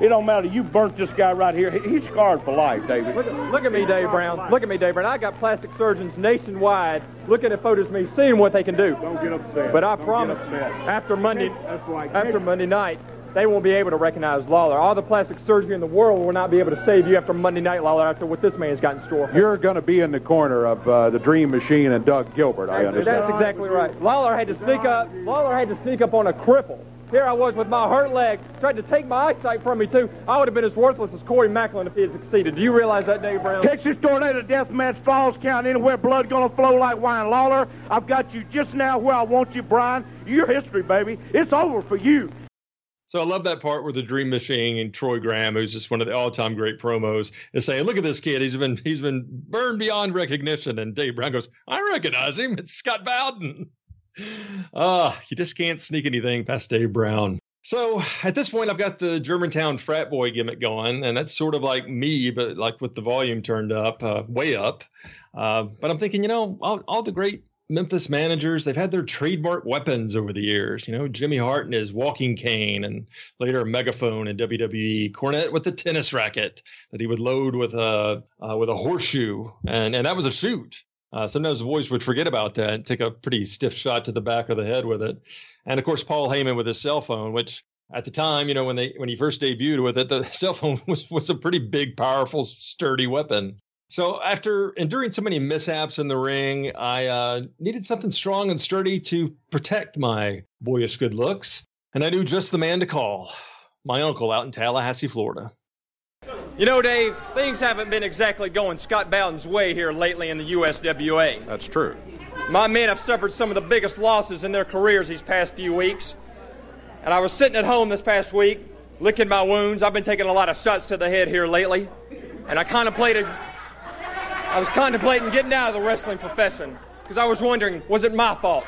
It don't matter. You burnt this guy right here. He's scarred for life, David. Look, at- look at me, Dave Brown. Look at me, Dave Brown. I got plastic surgeons nationwide looking at photos of me, seeing what they can do. Don't get upset. But I Don't promise, after Monday, That's right. after Monday night, they won't be able to recognize Lawler. All the plastic surgery in the world will not be able to save you after Monday night, Lawler, after what this man's got in store. for you. You're going to be in the corner of uh, the Dream Machine and Doug Gilbert, I understand. That's exactly right. Lawler had to sneak up. Lawler had to sneak up on a cripple. Here I was with my hurt leg, tried to take my eyesight from me too. I would have been as worthless as Corey Maclin if he had succeeded. Do you realize that, Dave Brown? Texas Tornado Deathmatch Falls Count, anywhere blood gonna flow like wine. Lawler, I've got you just now where I want you, Brian. Your history, baby. It's over for you. So I love that part where the Dream Machine and Troy Graham, who's just one of the all-time great promos, is saying, "Look at this kid. He's been he's been burned beyond recognition." And Dave Brown goes, "I recognize him. It's Scott Bowden." Ah, you just can't sneak anything past Dave Brown. So at this point, I've got the Germantown frat boy gimmick going, and that's sort of like me, but like with the volume turned up, uh, way up. Uh, but I'm thinking, you know, all, all the great Memphis managers, they've had their trademark weapons over the years. You know, Jimmy Hart and his walking cane, and later a megaphone in WWE. Cornette with the tennis racket that he would load with a uh, with a horseshoe, and and that was a shoot. Uh, sometimes the boys would forget about that and take a pretty stiff shot to the back of the head with it. And of course, Paul Heyman with his cell phone, which at the time, you know, when they when he first debuted with it, the cell phone was was a pretty big, powerful, sturdy weapon. So after enduring so many mishaps in the ring, I uh, needed something strong and sturdy to protect my boyish good looks, and I knew just the man to call. My uncle out in Tallahassee, Florida. You know, Dave, things haven't been exactly going Scott Bowden's way here lately in the USWA. That's true. My men have suffered some of the biggest losses in their careers these past few weeks. And I was sitting at home this past week, licking my wounds. I've been taking a lot of shots to the head here lately. And I contemplated, I was contemplating getting out of the wrestling profession because I was wondering, was it my fault?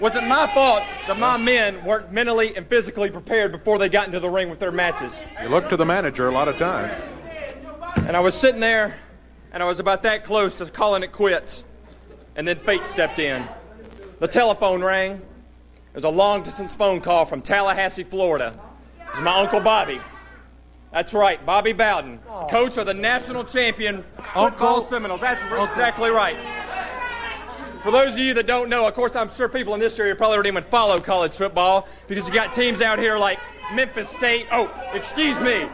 Was it my fault that my men weren't mentally and physically prepared before they got into the ring with their matches? You look to the manager a lot of times. And I was sitting there, and I was about that close to calling it quits. And then fate stepped in. The telephone rang. It was a long distance phone call from Tallahassee, Florida. It was my Uncle Bobby. That's right, Bobby Bowden, coach of the national champion football Seminoles. That's exactly right. For those of you that don't know, of course, I'm sure people in this area probably don't even follow college football because you got teams out here like Memphis State. Oh, excuse me,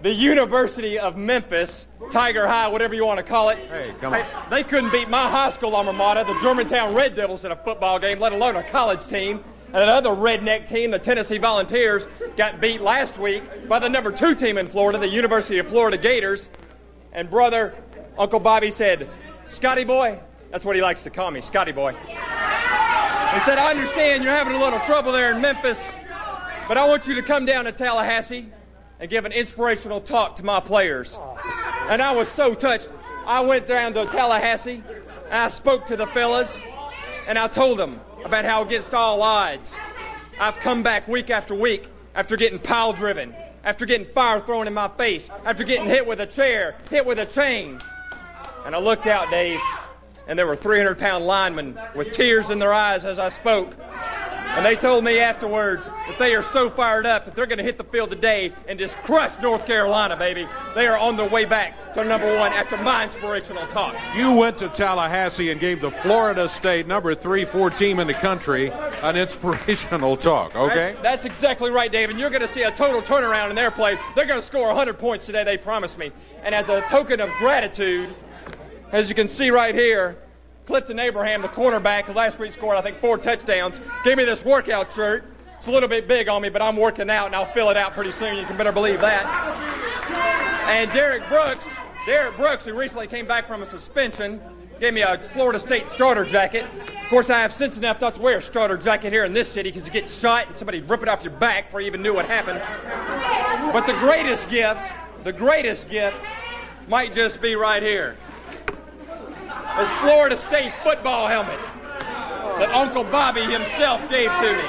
the University of Memphis, Tiger High, whatever you want to call it. Hey, come on. They couldn't beat my high school alma mater, the Germantown Red Devils, in a football game, let alone a college team. And another redneck team, the Tennessee Volunteers, got beat last week by the number two team in Florida, the University of Florida Gators. And brother, Uncle Bobby said, Scotty boy, that's what he likes to call me, Scotty boy. He said, I understand you're having a little trouble there in Memphis, but I want you to come down to Tallahassee and give an inspirational talk to my players. And I was so touched. I went down to Tallahassee and I spoke to the fellas and I told them about how against all odds I've come back week after week after getting pile driven, after getting fire thrown in my face, after getting hit with a chair, hit with a chain. And I looked out, Dave, and there were 300 pound linemen with tears in their eyes as I spoke. And they told me afterwards that they are so fired up that they're going to hit the field today and just crush North Carolina, baby. They are on their way back to number one after my inspirational talk. You went to Tallahassee and gave the Florida State number three, four team in the country an inspirational talk, okay? That's, that's exactly right, David. You're going to see a total turnaround in their play. They're going to score 100 points today, they promised me. And as a token of gratitude, as you can see right here, Clifton Abraham, the cornerback, who last week scored, I think, four touchdowns, gave me this workout shirt. It's a little bit big on me, but I'm working out, and I'll fill it out pretty soon. You can better believe that. And Derrick Brooks, Derrick Brooks, who recently came back from a suspension, gave me a Florida State starter jacket. Of course, I have sense enough not to wear a starter jacket here in this city because you get shot and somebody rip it off your back before you even knew what happened. But the greatest gift, the greatest gift, might just be right here. This Florida State football helmet that Uncle Bobby himself gave to me.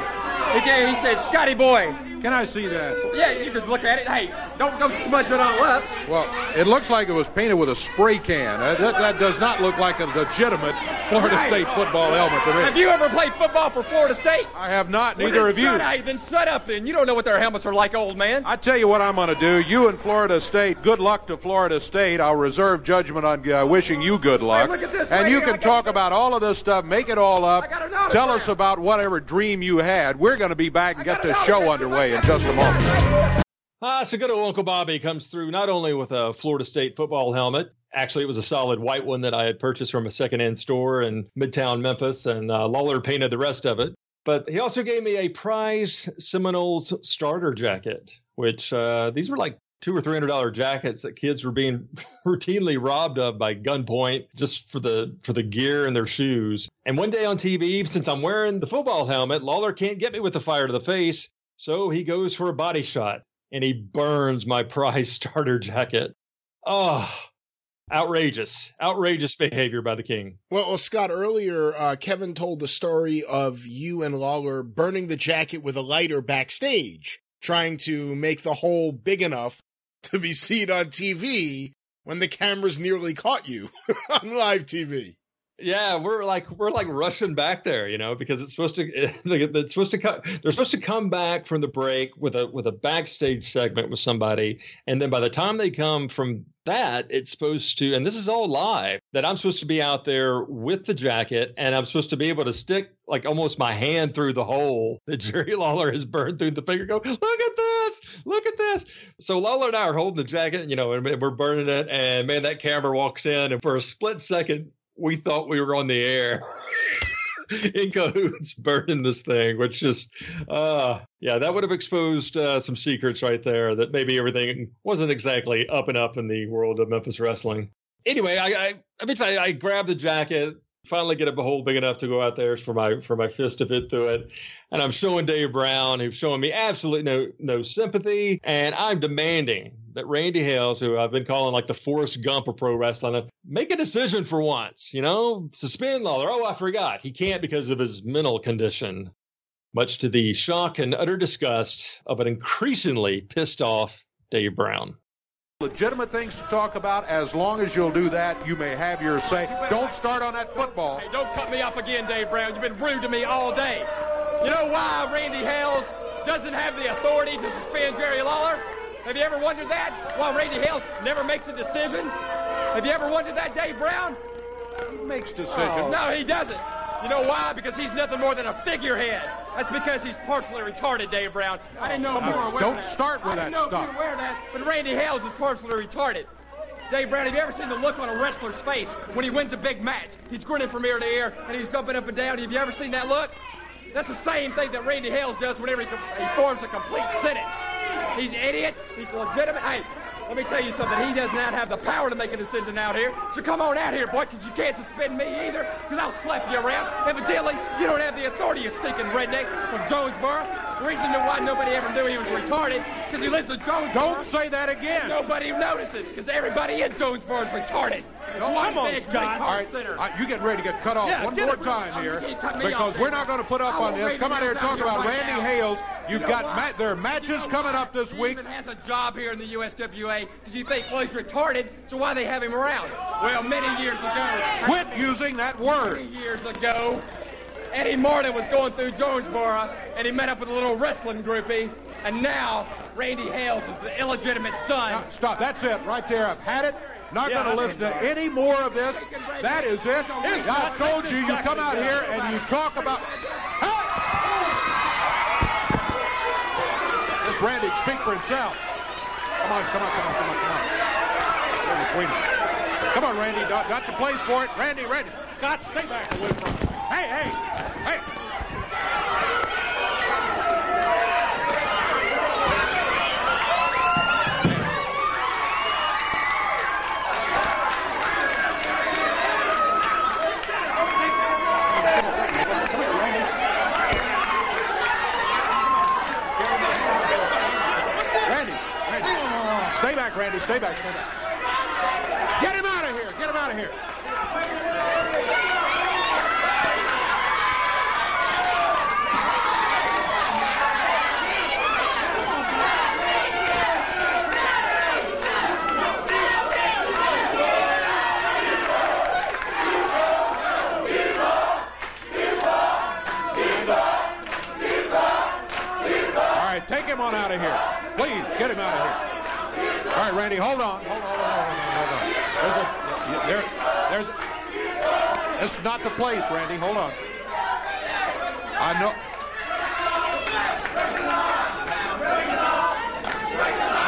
He, he said, Scotty boy. Can I see that? Yeah, you can look at it. Hey, don't don't smudge it all up. Well, it looks like it was painted with a spray can. Uh, that, that does not look like a legitimate Florida Right. State football helmet to me. Have you ever played football for Florida State? I have not. Neither then have you. Hey, then shut up then. You don't know what their helmets are like, old man. I tell you what I'm going to do. You and Florida State, good luck to Florida State. I'll reserve judgment on uh, wishing you good luck. look at this and right you here. Can talk about all of this stuff, make it all up. Tell us about whatever dream you had. We're going to be back and get this show underway in just a moment. Ah, so good old Uncle Bobby comes through not only with a Florida State football helmet. Actually, it was a solid white one that I had purchased from a secondhand store in Midtown Memphis, and uh, Lawler painted the rest of it. But he also gave me a prize Seminoles starter jacket, which uh, these were like two or three hundred dollar jackets that kids were being routinely robbed of by gunpoint just for the for the gear and their shoes. And one day on TV, since I'm wearing the football helmet, Lawler can't get me with the fire to the face, so he goes for a body shot and he burns my prize starter jacket. Oh, outrageous, outrageous behavior by the king. Well, well, Scott, earlier uh, Kevin told the story of you and Lawler burning the jacket with a lighter backstage, trying to make the hole big enough to be seen on TV when the cameras nearly caught you on live TV. Yeah, we're like we're like rushing back there, you know, because it's supposed to it's supposed to come they're supposed to come back from the break with a with a backstage segment with somebody, and then by the time they come from that, it's supposed to and this is all live that I'm supposed to be out there with the jacket and I'm supposed to be able to stick like almost my hand through the hole that Jerry Lawler has burned through the finger. Go look at this, look at this. So Lawler and I are holding the jacket, you know, and we're burning it, and man, that camera walks in, and for a split second we thought we were on the air in cahoots burning this thing which just uh yeah that would have exposed uh, some secrets right there that maybe everything wasn't exactly up and up in the world of memphis wrestling. Anyway i i i, I grabbed the jacket finally get a hole big enough to go out there for my for my fist to fit through it. And i'm showing dave brown who's showing me absolutely no no sympathy. And i'm demanding that randy hales who i've been calling like the forrest gump of pro wrestling make a decision for once you know? Suspend lawler. Oh i forgot. He can't because of his mental condition. Much to the shock and utter disgust of an increasingly pissed off dave brown Legitimate things to talk about. As long as you'll do that, you may have your say. Don't start on that football. Hey, don't cut me up again, Dave Brown. You've been rude to me all day. You know why Randy Hales doesn't have the authority to suspend Jerry Lawler? Have you ever wondered that? Why Randy Hales never makes a decision? Have you ever wondered that, Dave Brown? He makes decisions. Oh, no, he doesn't. You know why? Because he's nothing more than a figurehead. That's because he's partially retarded, Dave Brown. I didn't know you were aware don't of that. start with I didn't that know stuff. If you were aware of that, but Randy Hales is partially retarded. Dave Brown, have you ever seen the look on a wrestler's face when he wins a big match? He's grinning from ear to ear and he's jumping up and down. Have you ever seen that look? That's the same thing that Randy Hales does whenever he, he forms a complete sentence. He's an idiot. He's legitimate. Hey, let me tell you something. He does not have the power to make a decision out here. So come on out here, boy, because you can't suspend me either, because I'll slap you around. Evidently, you don't have the authority, you stinking redneck from Jonesboro. The reason to why nobody ever knew he was retarded, because he lives in Jonesboro. Don't say that again. Nobody notices, because everybody in Jonesboro is retarded. No, come on, Scott. All right, uh, you get ready to get cut off Yeah, one more it. time Oh, here can't cut me because we're not going to put up on this. Come you here and talk about right Randy now. Hales. You've You know got ma- there are matches coming up this He week. even has a job here in the USWA because you think, well, he's retarded, so why they have him around? Well, many years ago, Quit using that word. many years ago, Eddie Marlin was going through Jonesboro and he met up with a little wrestling groupie, and now Randy Hales is the illegitimate son. Stop. That's it right there. I've had it. Not Yeah, going to listen to any more of this. That is it. Here's I told you, you come out here and you talk about. This Randy speak for himself. Come on, come on, come on, come on, come on. We're between them. Come on, Randy. Got, got the place for it. Randy, Randy. Scott, stay back away from him. Hey, hey, hey. Randy, Randy. Stay back, Randy. Stay back, stay back. Get him out of here. Get him out of here. take him on out of here. Please, get him out of here. All right, Randy, hold on. Hold on, hold on, hold on. There's a, there, there's, this is not the place, Randy. Hold on. I know.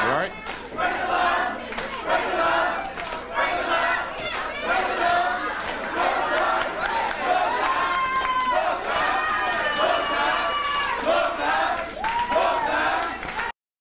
All right.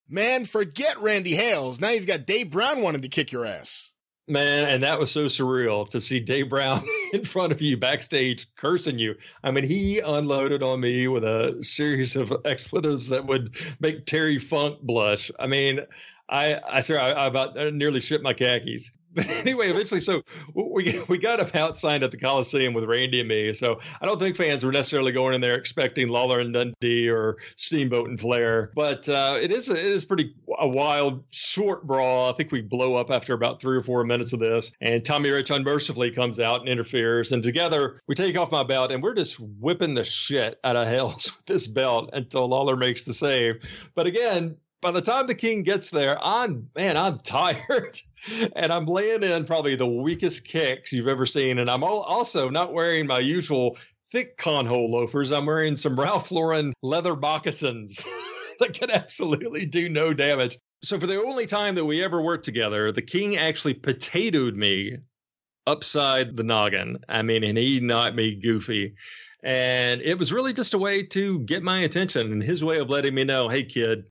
Man, forget Randy Hales. Now you've got Dave Brown wanting to kick your ass. Man, and that was so surreal to see Dave Brown in front of you backstage cursing you. I mean, he unloaded on me with a series of expletives that would make Terry Funk blush. I mean, I I swear I, I about nearly shit my khakis. But anyway, eventually, so we we got him outsigned at the Coliseum with Randy and me. So I don't think fans were necessarily going in there expecting Lawler and Dundee or Steamboat and Flair. But uh, it is a, it is pretty a wild short brawl. I think we blow up after about three or four minutes of this, and Tommy Rich unmercifully comes out and interferes, and together we take off my belt and we're just whipping the shit out of Hales with this belt until Lawler makes the save. But again, by the time the king gets there, I'm man, I'm tired. And I'm laying in probably the weakest kicks you've ever seen. And I'm also not wearing my usual thick Cole Haan loafers. I'm wearing some Ralph Lauren leather moccasins that can absolutely do no damage. So, for the only time that we ever worked together, the king actually potatoed me upside the noggin. I mean, and he knocked me goofy. And it was really just a way to get my attention and his way of letting me know, hey, kid,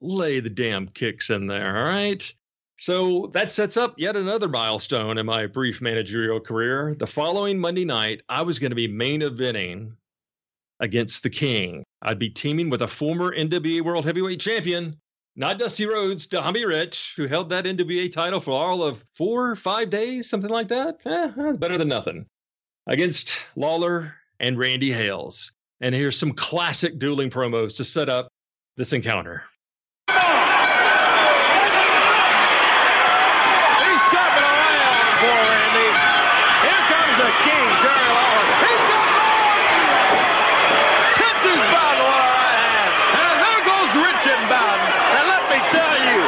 lay the damn kicks in there, all right? So that sets up yet another milestone in my brief managerial career. The following Monday night, I was going to be main eventing against the King. I'd be teaming with a former NWA World Heavyweight Champion, not Dusty Rhodes, Tommy Rich, who held that NWA title for all of four or five days, something like that. Eh, better than nothing. Against Lawler and Randy Hales. And here's some classic dueling promos to set up this encounter. King, Jerry Lawler. He's got! Catches Bowden with a right hand. And there goes Richard Bowden. And let me tell you,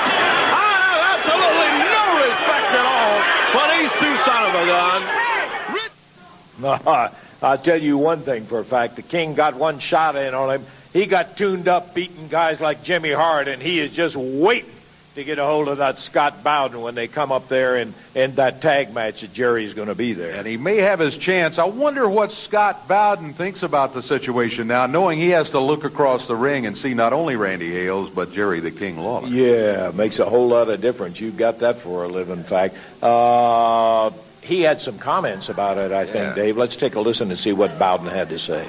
I have absolutely no respect at all for these two son of a gun. No, I'll tell you one thing for a fact. The King got one shot in on him. He got tuned up beating guys like Jimmy Hart, and he is just waiting to get a hold of that Scott Bowden when they come up there and in that tag match that Jerry's going to be there. And he may have his chance. I wonder what Scott Bowden thinks about the situation now, knowing he has to look across the ring and see not only Randy Hales, but Jerry the King Lawler. Yeah, makes a whole lot of difference. You've got that for a living fact. Uh, he had some comments about it, I think, Yeah. Dave. Let's take a listen and see what Bowden had to say.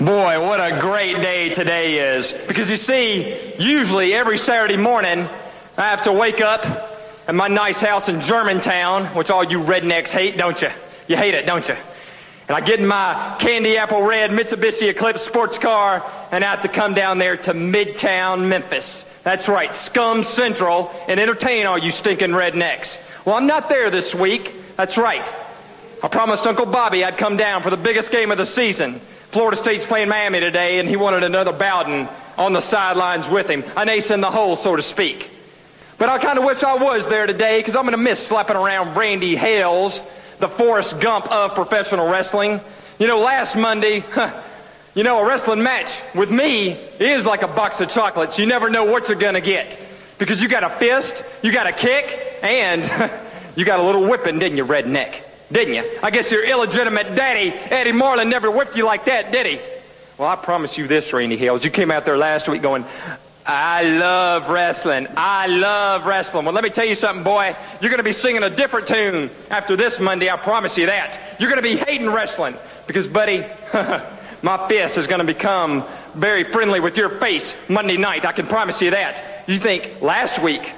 Boy, what a great day today is. Because you see, usually every Saturday morning, I have to wake up at my nice house in Germantown, which all you rednecks hate, don't you? You hate it, don't you? And I get in my candy apple red Mitsubishi Eclipse sports car and I have to come down there to Midtown Memphis. That's right, Scum Central, and entertain all you stinking rednecks. Well, I'm not there this week. That's right. I promised Uncle Bobby I'd come down for the biggest game of the season. Florida State's playing Miami today, and he wanted another Bowden on the sidelines with him, an ace in the hole, so to speak. But I kind of wish I was there today because I'm going to miss slapping around Randy Hales, the Forrest Gump of professional wrestling. You know, last Monday, huh, you know, a wrestling match with me is like a box of chocolates. You never know what you're going to get because you got a fist, you got a kick, and you got a little whipping, didn't you, redneck? Didn't you? I guess your illegitimate daddy, Eddie Marlin, never whipped you like that, did he? Well, I promise you this, Randy Hales. You came out there last week going, I love wrestling. I love wrestling. Well, let me tell you something, boy. You're going to be singing a different tune after this Monday. I promise you that. You're going to be hating wrestling because, buddy, my fist is going to become very friendly with your face Monday night. I can promise you that. You think last week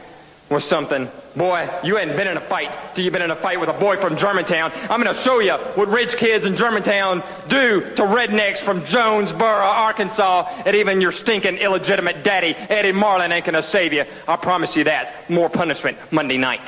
was something. Boy, you hadn't been in a fight till you've been in a fight with a boy from Germantown. I'm going to show you what rich kids in Germantown do to rednecks from Jonesboro, Arkansas, and even your stinking illegitimate daddy, Eddie Marlin, ain't going to save you. I promise you that. More punishment Monday night.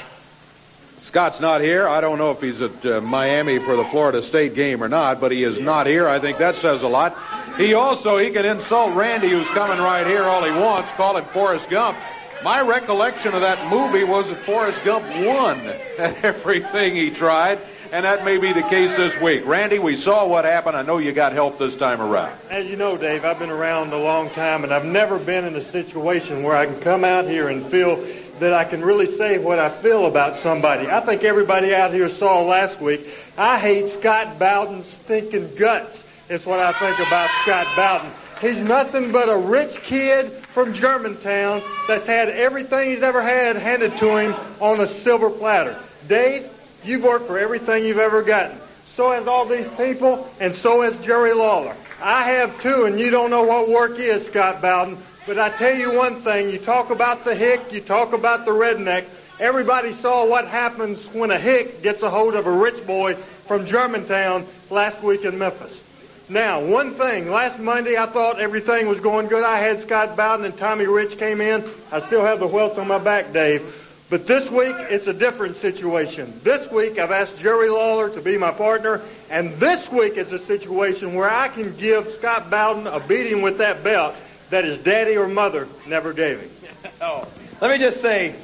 Scott's not here. I don't know if he's at uh, Miami for the Florida State game or not, but he is not here. I think that says a lot. He also he can insult Randy, who's coming right here all he wants, call him Forrest Gump. My recollection of that movie was that Forrest Gump won at everything he tried, and that may be the case this week. Randy, we saw what happened. I know you got help this time around. As you know, Dave, I've been around a long time, and I've never been in a situation where I can come out here and feel that I can really say what I feel about somebody. I think everybody out here saw last week. I hate Scott Bowden's stinking guts. Is what I think about Scott Bowden. He's nothing but a rich kid from Germantown that's had everything he's ever had handed to him on a silver platter. Dave, you've worked for everything you've ever gotten. So has all these people, and so has Jerry Lawler. I have too, and you don't know what work is, Scott Bowden. But I tell you one thing, you talk about the hick, you talk about the redneck. Everybody saw what happens when a hick gets a hold of a rich boy from Germantown last week in Memphis. Now, one thing. Last Monday, I thought everything was going good. I had Scott Bowden and Tommy Rich came in. I still have the welt on my back, Dave. But this week, it's a different situation. This week, I've asked Jerry Lawler to be my partner. And this week, it's a situation where I can give Scott Bowden a beating with that belt that his daddy or mother never gave him. oh, let me just say,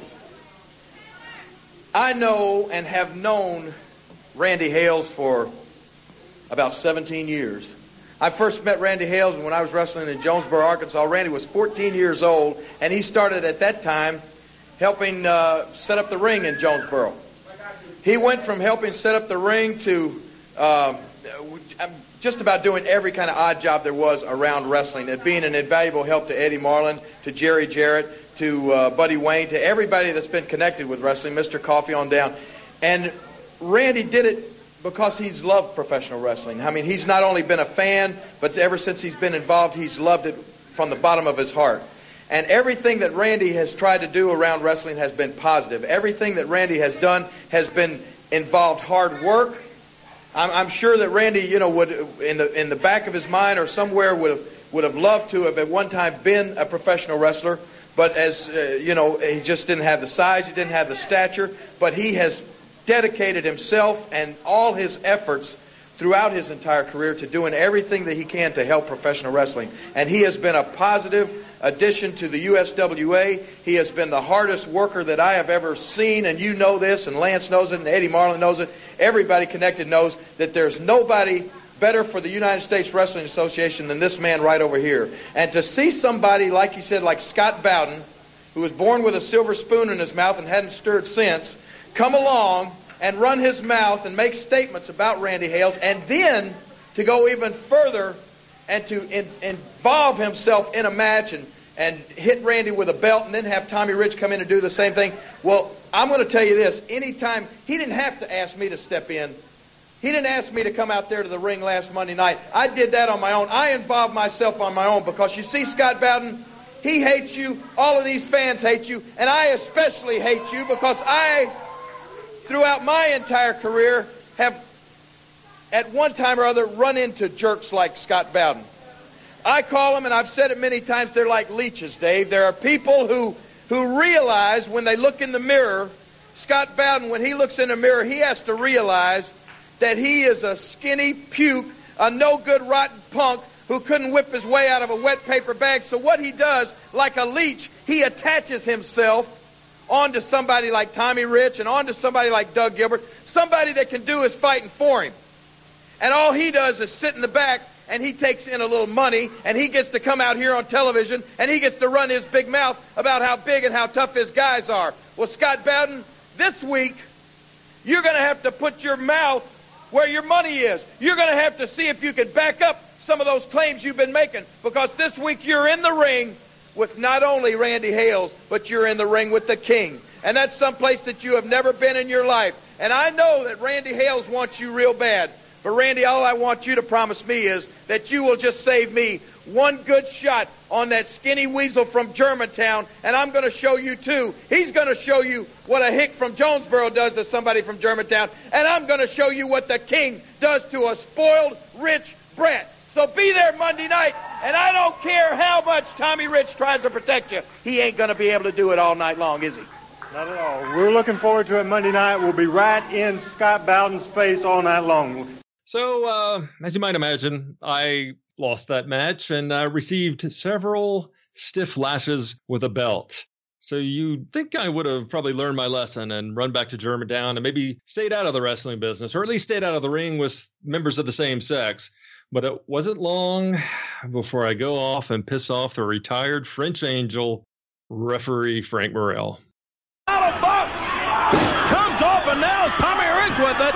I know and have known Randy Hales for about 17 years. I first met Randy Hales when I was wrestling in Jonesboro, Arkansas. Randy was 14 years old, and he started at that time helping uh, set up the ring in Jonesboro. He went from helping set up the ring to uh, just about doing every kind of odd job there was around wrestling, and being an invaluable help to Eddie Marlin, to Jerry Jarrett, to uh, Buddy Wayne, to everybody that's been connected with wrestling, Mr. Coffee on down. And Randy did it because he's loved professional wrestling. I mean, he's not only been a fan, but ever since he's been involved, he's loved it from the bottom of his heart. And everything that Randy has tried to do around wrestling has been positive. Everything that Randy has done has been involved hard work. I'm, I'm sure that Randy, you know, would in the in the back of his mind or somewhere would have would have loved to have at one time been a professional wrestler. But as uh, you know, he just didn't have the size, he didn't have the stature. But he has dedicated himself and all his efforts throughout his entire career to doing everything that he can to help professional wrestling. And he has been a positive addition to the USWA. He has been the hardest worker that I have ever seen, and you know this, and Lance knows it, and Eddie Marlin knows it. Everybody connected knows that there's nobody better for the United States Wrestling Association than this man right over here. And to see somebody, like he said, like Scott Bowden, who was born with a silver spoon in his mouth and hadn't stirred since, come along and run his mouth and make statements about Randy Hales, and then to go even further and to in, involve himself in a match and, and hit Randy with a belt and then have Tommy Rich come in and do the same thing. Well, I'm going to tell you this. Anytime, he didn't have to ask me to step in. He didn't ask me to come out there to the ring last Monday night. I did that on my own. I involved myself on my own because you see, Scott Bowden, he hates you. All of these fans hate you. And I especially hate you because I throughout my entire career have at one time or other run into jerks like Scott Bowden. I call them, and I've said it many times, they're like leeches, Dave. There are people who, who realize when they look in the mirror, Scott Bowden, when he looks in the mirror, he has to realize that he is a skinny puke, a no good rotten punk who couldn't whip his way out of a wet paper bag. So what he does, like a leech, he attaches himself on to somebody like Tommy Rich and on to somebody like Doug Gilbert, somebody that can do his fighting for him. And all he does is sit in the back and he takes in a little money and he gets to come out here on television and he gets to run his big mouth about how big and how tough his guys are. Well, Scott Bowden, this week, you're going to have to put your mouth where your money is. You're going to have to see if you can back up some of those claims you've been making because this week you're in the ring with not only Randy Hales, but you're in the ring with the King. And that's someplace that you have never been in your life. And I know that Randy Hales wants you real bad. But Randy, all I want you to promise me is that you will just save me one good shot on that skinny weasel from Germantown, and I'm going to show you too. He's going to show you what a hick from Jonesboro does to somebody from Germantown, and I'm going to show you what the king does to a spoiled, rich brat. So be there Monday night, and I don't care how much Tommy Rich tries to protect you. He ain't going to be able to do it all night long, is he? Not at all. We're looking forward to it Monday night. We'll be right in Scott Bowden's face all night long. So, uh, as you might imagine, I lost that match and uh, received several stiff lashes with a belt. So you'd think I would have probably learned my lesson and run back to Germantown and maybe stayed out of the wrestling business, or at least stayed out of the ring with members of the same sex. But it wasn't long before I go off and piss off the retired French angel referee Frank Morrell. Out of box comes off and nails Tommy Rich with it.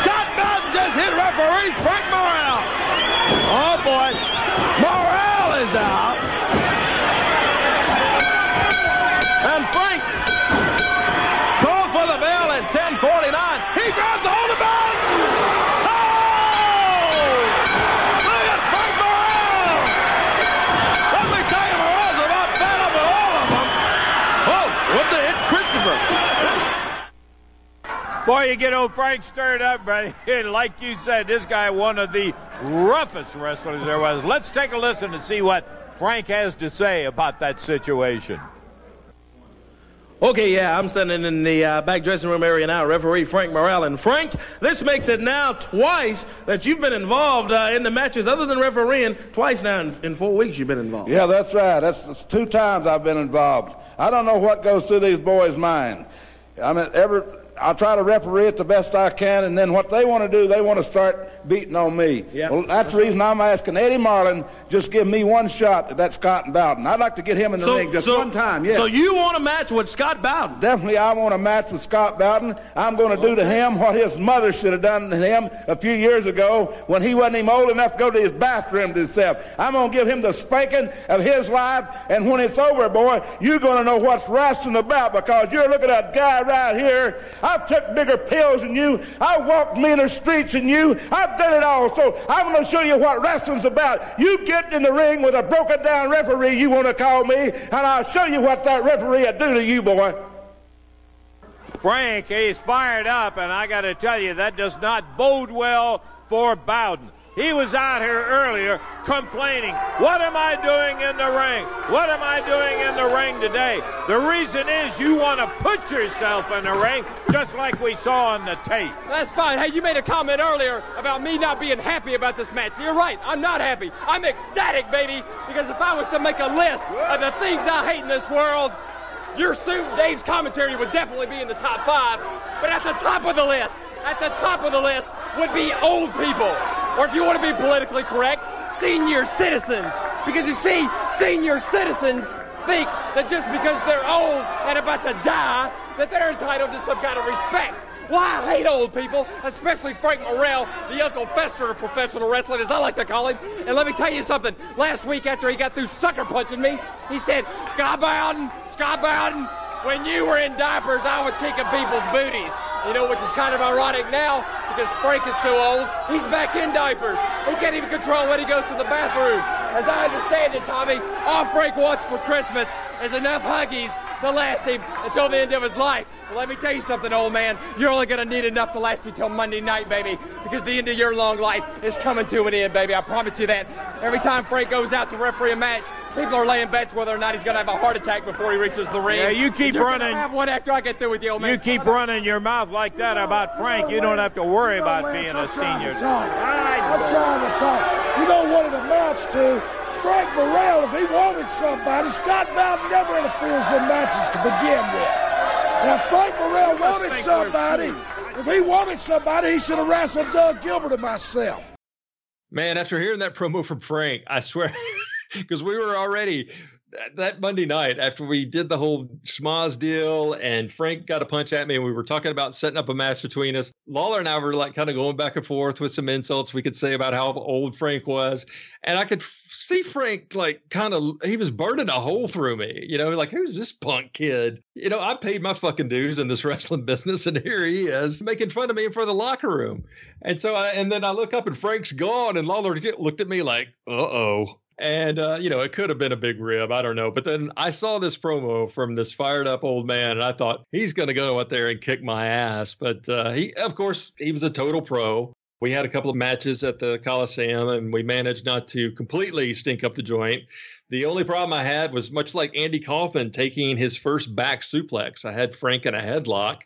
Scott Bowden just hit referee Frank Morrell. Oh boy, Morrell is out. And Frank called for the bell at 10:49. He grabs the hold of Bowden. Oh! Look at Frank Morrell. Let me tell you, Morrell's about fed up with all of them. Oh, what the hit Christopher? Boy, you get old Frank stirred up, buddy. And like you said, this guy one of the roughest wrestlers there was. Let's take a listen to see what Frank has to say about that situation. Okay, yeah, I'm standing in the uh, back dressing room area now, referee Frank Morrell. And Frank, this makes it now twice that you've been involved uh, in the matches, other than refereeing, twice now in, in four weeks you've been involved. Yeah, that's right. That's, that's two times I've been involved. I don't know what goes through these boys' mind. I mean, every I try to referee it the best I can, and then what they want to do, they want to start beating on me. Yeah. Well, that's the reason I'm asking Eddie Marlin just give me one shot at that Scott Bowden. I'd like to get him in the So- ring just so- one time. Yeah. so you want a match with Scott Bowden? Definitely, I want a match with Scott Bowden. I'm going to do to him what his mother should have done to him a few years ago when he wasn't even old enough to go to his bathroom to himself. I'm going to give him the spanking of his life, and when it's over, boy, you're going to know what's wrestling about because you're looking at a guy right here. I've took bigger pills than you. I've walked meaner streets than you. I've done it all. So I'm going to show you what wrestling's about. You get in the ring with a broken down referee you want to call me, and I'll show you what that referee will do to you, boy. Frank is fired up, and I got to tell you, that does not bode well for Bowden. He was out here earlier complaining, What am I doing in the ring? What am I doing in the ring today? The reason is you want to put yourself in the ring, just like we saw on the tape. That's fine. Hey, you made a comment earlier about me not being happy about this match. You're right. I'm not happy. I'm ecstatic, baby, because if I was to make a list of the things I hate in this world, your suit Dave's commentary would definitely be in the top five. But at the top of the list, at the top of the list would be old people. Or if you want to be politically correct, senior citizens. Because you see, senior citizens think that just because they're old and about to die, that they're entitled to some kind of respect. Well, I hate old people, especially Frank Morrell, the Uncle Fester of professional wrestling, as I like to call him. And let me tell you something. Last week, after he got through sucker punching me, he said, Scott Bowden, Scott Bowden, when you were in diapers, I was kicking people's booties. You know, which is kind of ironic now because Frank is so old. He's back in diapers. He can't even control when he goes to the bathroom. As I understand it, Tommy, off break wants for Christmas is enough huggies to last him until the end of his life. Well, let me tell you something, old man. You're only going to need enough to last you till Monday night, baby, because the end of your long life is coming to an end, baby. I promise you that. Every time Frank goes out to referee a match, people are laying bets whether or not he's going to have a heart attack before he reaches the ring. Yeah, you keep You're running. Have one after I get through with you, old man. You keep running your mouth like that about Frank, you don't have to worry about being a senior. Talk. I'm trying to talk. You know what it amounts to? Frank Morrell, if he wanted somebody, Scott Bowden never interferes in matches to begin with. Now, Frank Morrell wanted somebody, if he wanted somebody, he should have wrestled Doug Gilbert and myself. Man, after hearing that promo from Frank, I swear, because we were already that, Monday night after we did the whole schmoz deal, and Frank got a punch at me, and we were talking about setting up a match between us. Lawler and I were like kind of going back and forth with some insults we could say about how old Frank was, and I could see Frank like kind of he was burning a hole through me, you know, like who's this punk kid? You know, I paid my fucking dues in this wrestling business, and here he is making fun of me in front of the locker room. And so, I, and then I look up, and Frank's gone, and Lawler looked at me like, "Uh oh." And uh, you know, it could have been a big rib. I don't know. But then I saw this promo from this fired up old man, and I thought he's going to go out there and kick my ass. But uh, he, of course, he was a total pro. We had a couple of matches at the Coliseum, and we managed not to completely stink up the joint. The only problem I had was much like Andy Kaufman taking his first back suplex. I had Frank in a headlock,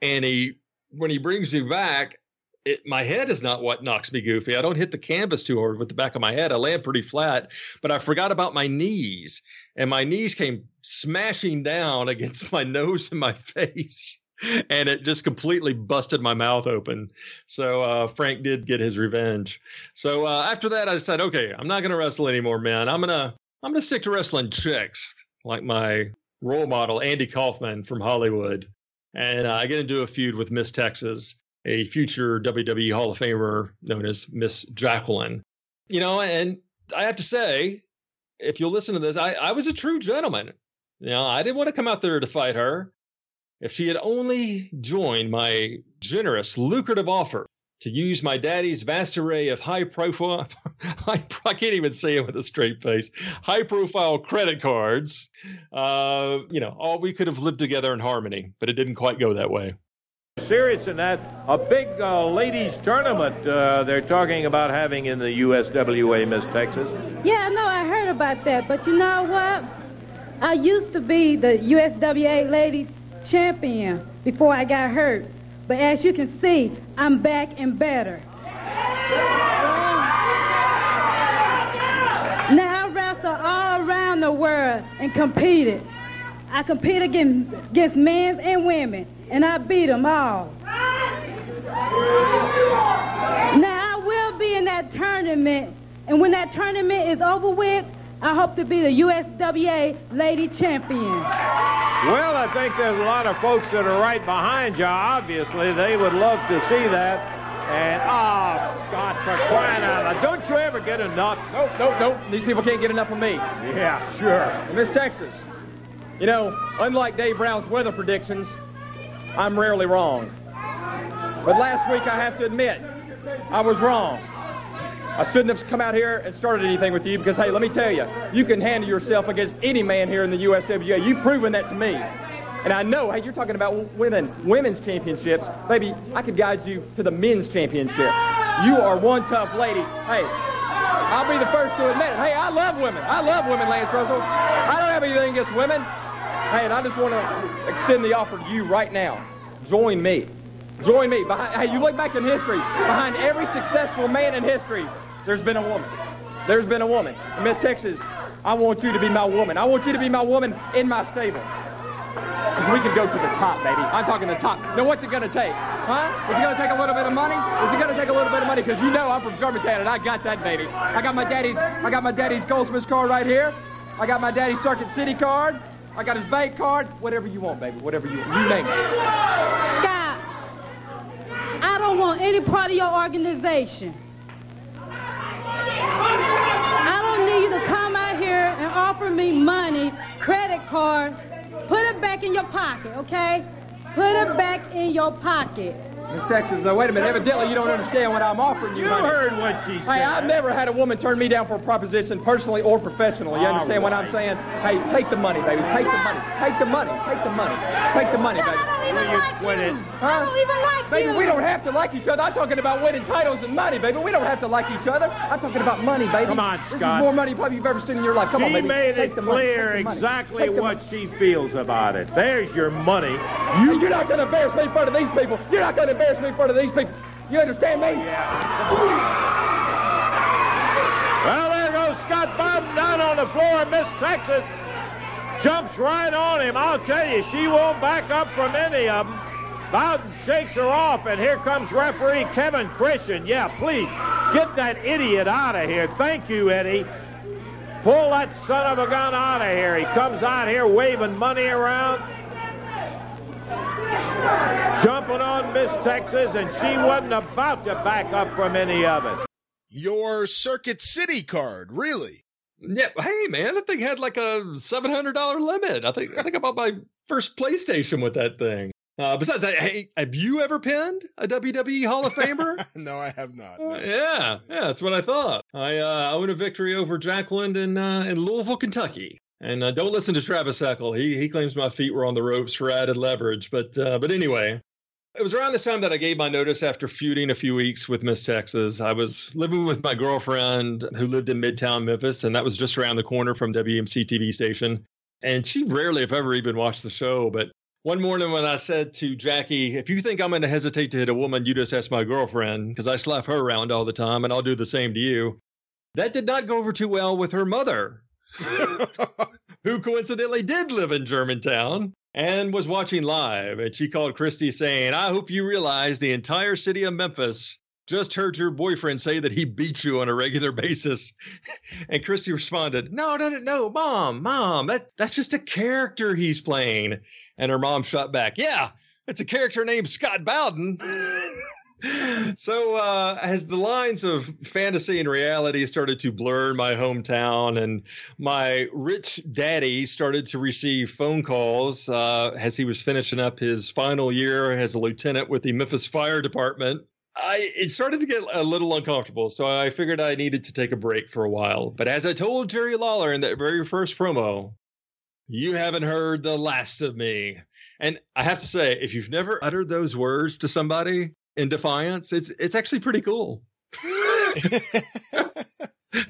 and he, when he brings you back, it, my head is not what knocks me goofy. I don't hit the canvas too hard with the back of my head. I land pretty flat, but I forgot about my knees, and my knees came smashing down against my nose and my face. And it just completely busted my mouth open. So uh, Frank did get his revenge. So uh, after that, I said, okay, I'm not going to wrestle anymore, man. I'm gonna I'm gonna stick to wrestling chicks, like my role model Andy Kaufman from Hollywood. And uh, I get into a feud with Miss Texas a future WWE Hall of Famer known as Miss Jacqueline. You know, and I have to say, if you'll listen to this, I, I was a true gentleman. You know, I didn't want to come out there to fight her. If she had only joined my generous, lucrative offer to use my daddy's vast array of high profile, I can't even say it with a straight face, high profile credit cards, uh, you know, all we could have lived together in harmony, but it didn't quite go that way. Serious in that, a big uh, ladies tournament uh, they're talking about having in the USWA, Miss Texas. Yeah, no, I heard about that, but you know what? I used to be the USWA ladies champion before I got hurt, but as you can see, I'm back and better. Now I wrestle all around the world and competed. I compete against, against men and women and I beat them all. Now, I will be in that tournament, and when that tournament is over with, I hope to be the USWA Lady Champion. Well, I think there's a lot of folks that are right behind you. Obviously, they would love to see that. And, oh, Scott, for crying out loud. Don't you ever get enough? Nope, nope, nope. These people can't get enough of me. Yeah, sure. Miss Texas, you know, unlike Dave Brown's weather predictions, I'm rarely wrong. But last week, I have to admit, I was wrong. I shouldn't have come out here and started anything with you because, hey, let me tell you, you can handle yourself against any man here in the USWA. You've proven that to me. And I know, hey, you're talking about women, women's championships. Maybe I could guide you to the men's championship. You are one tough lady. Hey, I'll be the first to admit it. Hey, I love women. I love women, Lance Russell. I don't have anything against women. Hey, and I just want to extend the offer to you right now. Join me. Join me. Behind, hey, you look back in history. Behind every successful man in history, there's been a woman. There's been a woman. And Miss Texas, I want you to be my woman. I want you to be my woman in my stable. We can go to the top, baby. I'm talking the top. Now, what's it going to take? Huh? Is it going to take a little bit of money? Is it going to take a little bit of money? Because you know I'm from Germantown, and I got that, baby. I got my daddy's. I got my daddy's Goldsmiths card right here. I got my daddy's Circuit City card. I got his bank card. Whatever you want, baby. Whatever you want. You name it. Scott, I don't want any part of your organization. I don't need you to come out here and offer me money, credit card. Put it back in your pocket, okay? Put it back in your pocket. Miss Texas, now wait a minute. Evidently, you don't understand what I'm offering you. You honey. heard what she said. Hey, I've never had a woman turn me down for a proposition, personally or professionally. You All understand what I'm saying? Hey, take the money, baby. Take the money. Take the money. Take the money. Take the money, baby. We don't Will you quit it? I don't even like Baby, you. we don't have to like each other. I'm talking about winning titles and money, baby. We don't have to like each other. I'm talking about money, baby. Come on, Scott. This is more money probably you've ever seen in your life. Come she on, baby. made Take it clear Take the money. exactly what money. she feels about it. There's your money. You, you're not going to embarrass me in front of these people. You're not going to embarrass me in front of these people. You understand me? Yeah. Well, there goes Scott Bowden down on the floor. Miss Texas jumps right on him. I'll tell you, she won't back up from any of them. Bowden shakes her off, and here comes referee Kevin Christian. Yeah, please, get that idiot out of here. Thank you, Eddie. Pull that son of a gun out of here. He comes out here waving money around, jumping on Miss Texas, and she wasn't about to back up from any of it. Your Circuit City card, really? Yeah, hey man, that thing had like a seven hundred dollar limit. I think I think I bought my first PlayStation with that thing. Uh, besides, that, hey, have you ever pinned a WWE Hall of Famer? no, I have not. Uh, yeah, yeah, that's what I thought. I uh, own a victory over Jacqueline in uh, in Louisville, Kentucky. And uh, don't listen to Travis Eckel. He he claims my feet were on the ropes for added leverage. But uh, but anyway, it was around this time that I gave my notice after feuding a few weeks with Miss Texas. I was living with my girlfriend who lived in Midtown Memphis, and that was just around the corner from WMC TV station. And she rarely, if ever, even watched the show. But One morning when I said to Jackie, if you think I'm going to hesitate to hit a woman, you just ask my girlfriend because I slap her around all the time and I'll do the same to you. That did not go over too well with her mother, who coincidentally did live in Germantown and was watching live. And she called Christy saying, I hope you realize the entire city of Memphis just heard your boyfriend say that he beats you on a regular basis. And Christy responded, No, no, no, no, mom, mom, that, that's just a character he's playing. And her mom shot back, Yeah, it's a character named Scott Bowden. so uh, as the lines of fantasy and reality started to blur in my hometown and my rich daddy started to receive phone calls uh, as he was finishing up his final year as a lieutenant with the memphis fire department I, it started to get a little uncomfortable, so I figured I needed to take a break for a while. But as I told Jerry Lawler in that very first promo, you haven't heard the last of me. And I have to say, if you've never uttered those words to somebody, in defiance. It's it's actually pretty cool.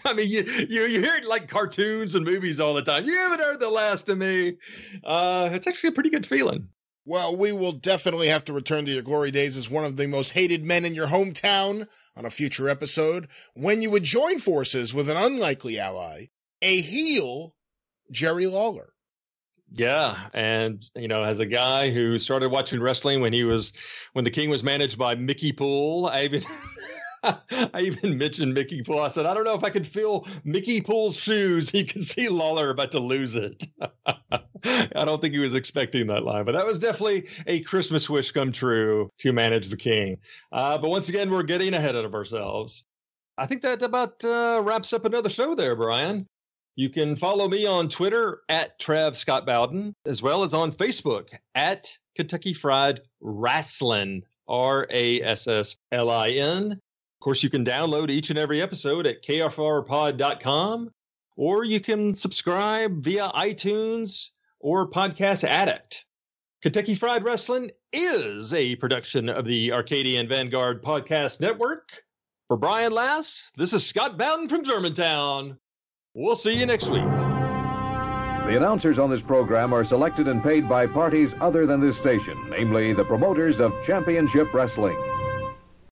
I mean, you, you you hear it like cartoons and movies all the time. You haven't heard the last of me. Uh, it's actually a pretty good feeling. Well, we will definitely have to return to your glory days as one of the most hated men in your hometown on a future episode when you would join forces with an unlikely ally, a heel, Jerry Lawler. Yeah, and you know, as a guy who started watching wrestling when he was when the King was managed by Mickey Poole, I even I even mentioned Mickey Poole. I said, I don't know if I could feel Mickey Poole's shoes. He could see Lawler about to lose it. I don't think he was expecting that line, but that was definitely a Christmas wish come true to manage the King. Uh, but once again, we're getting ahead of ourselves. I think that about uh, wraps up another show there, Brian. You can follow me on Twitter at Trav Scott Bowden, as well as on Facebook at Kentucky Fried Rasslin, R A S S L I N. Of course, you can download each and every episode at kfrpod.com, or you can subscribe via iTunes or Podcast Addict. Kentucky Fried Rasslin' is a production of the Arcadian Vanguard Podcast Network. For Brian Last, this is Scott Bowden from Germantown. We'll see you next week. The announcers on this program are selected and paid by parties other than this station, namely the promoters of Championship Wrestling.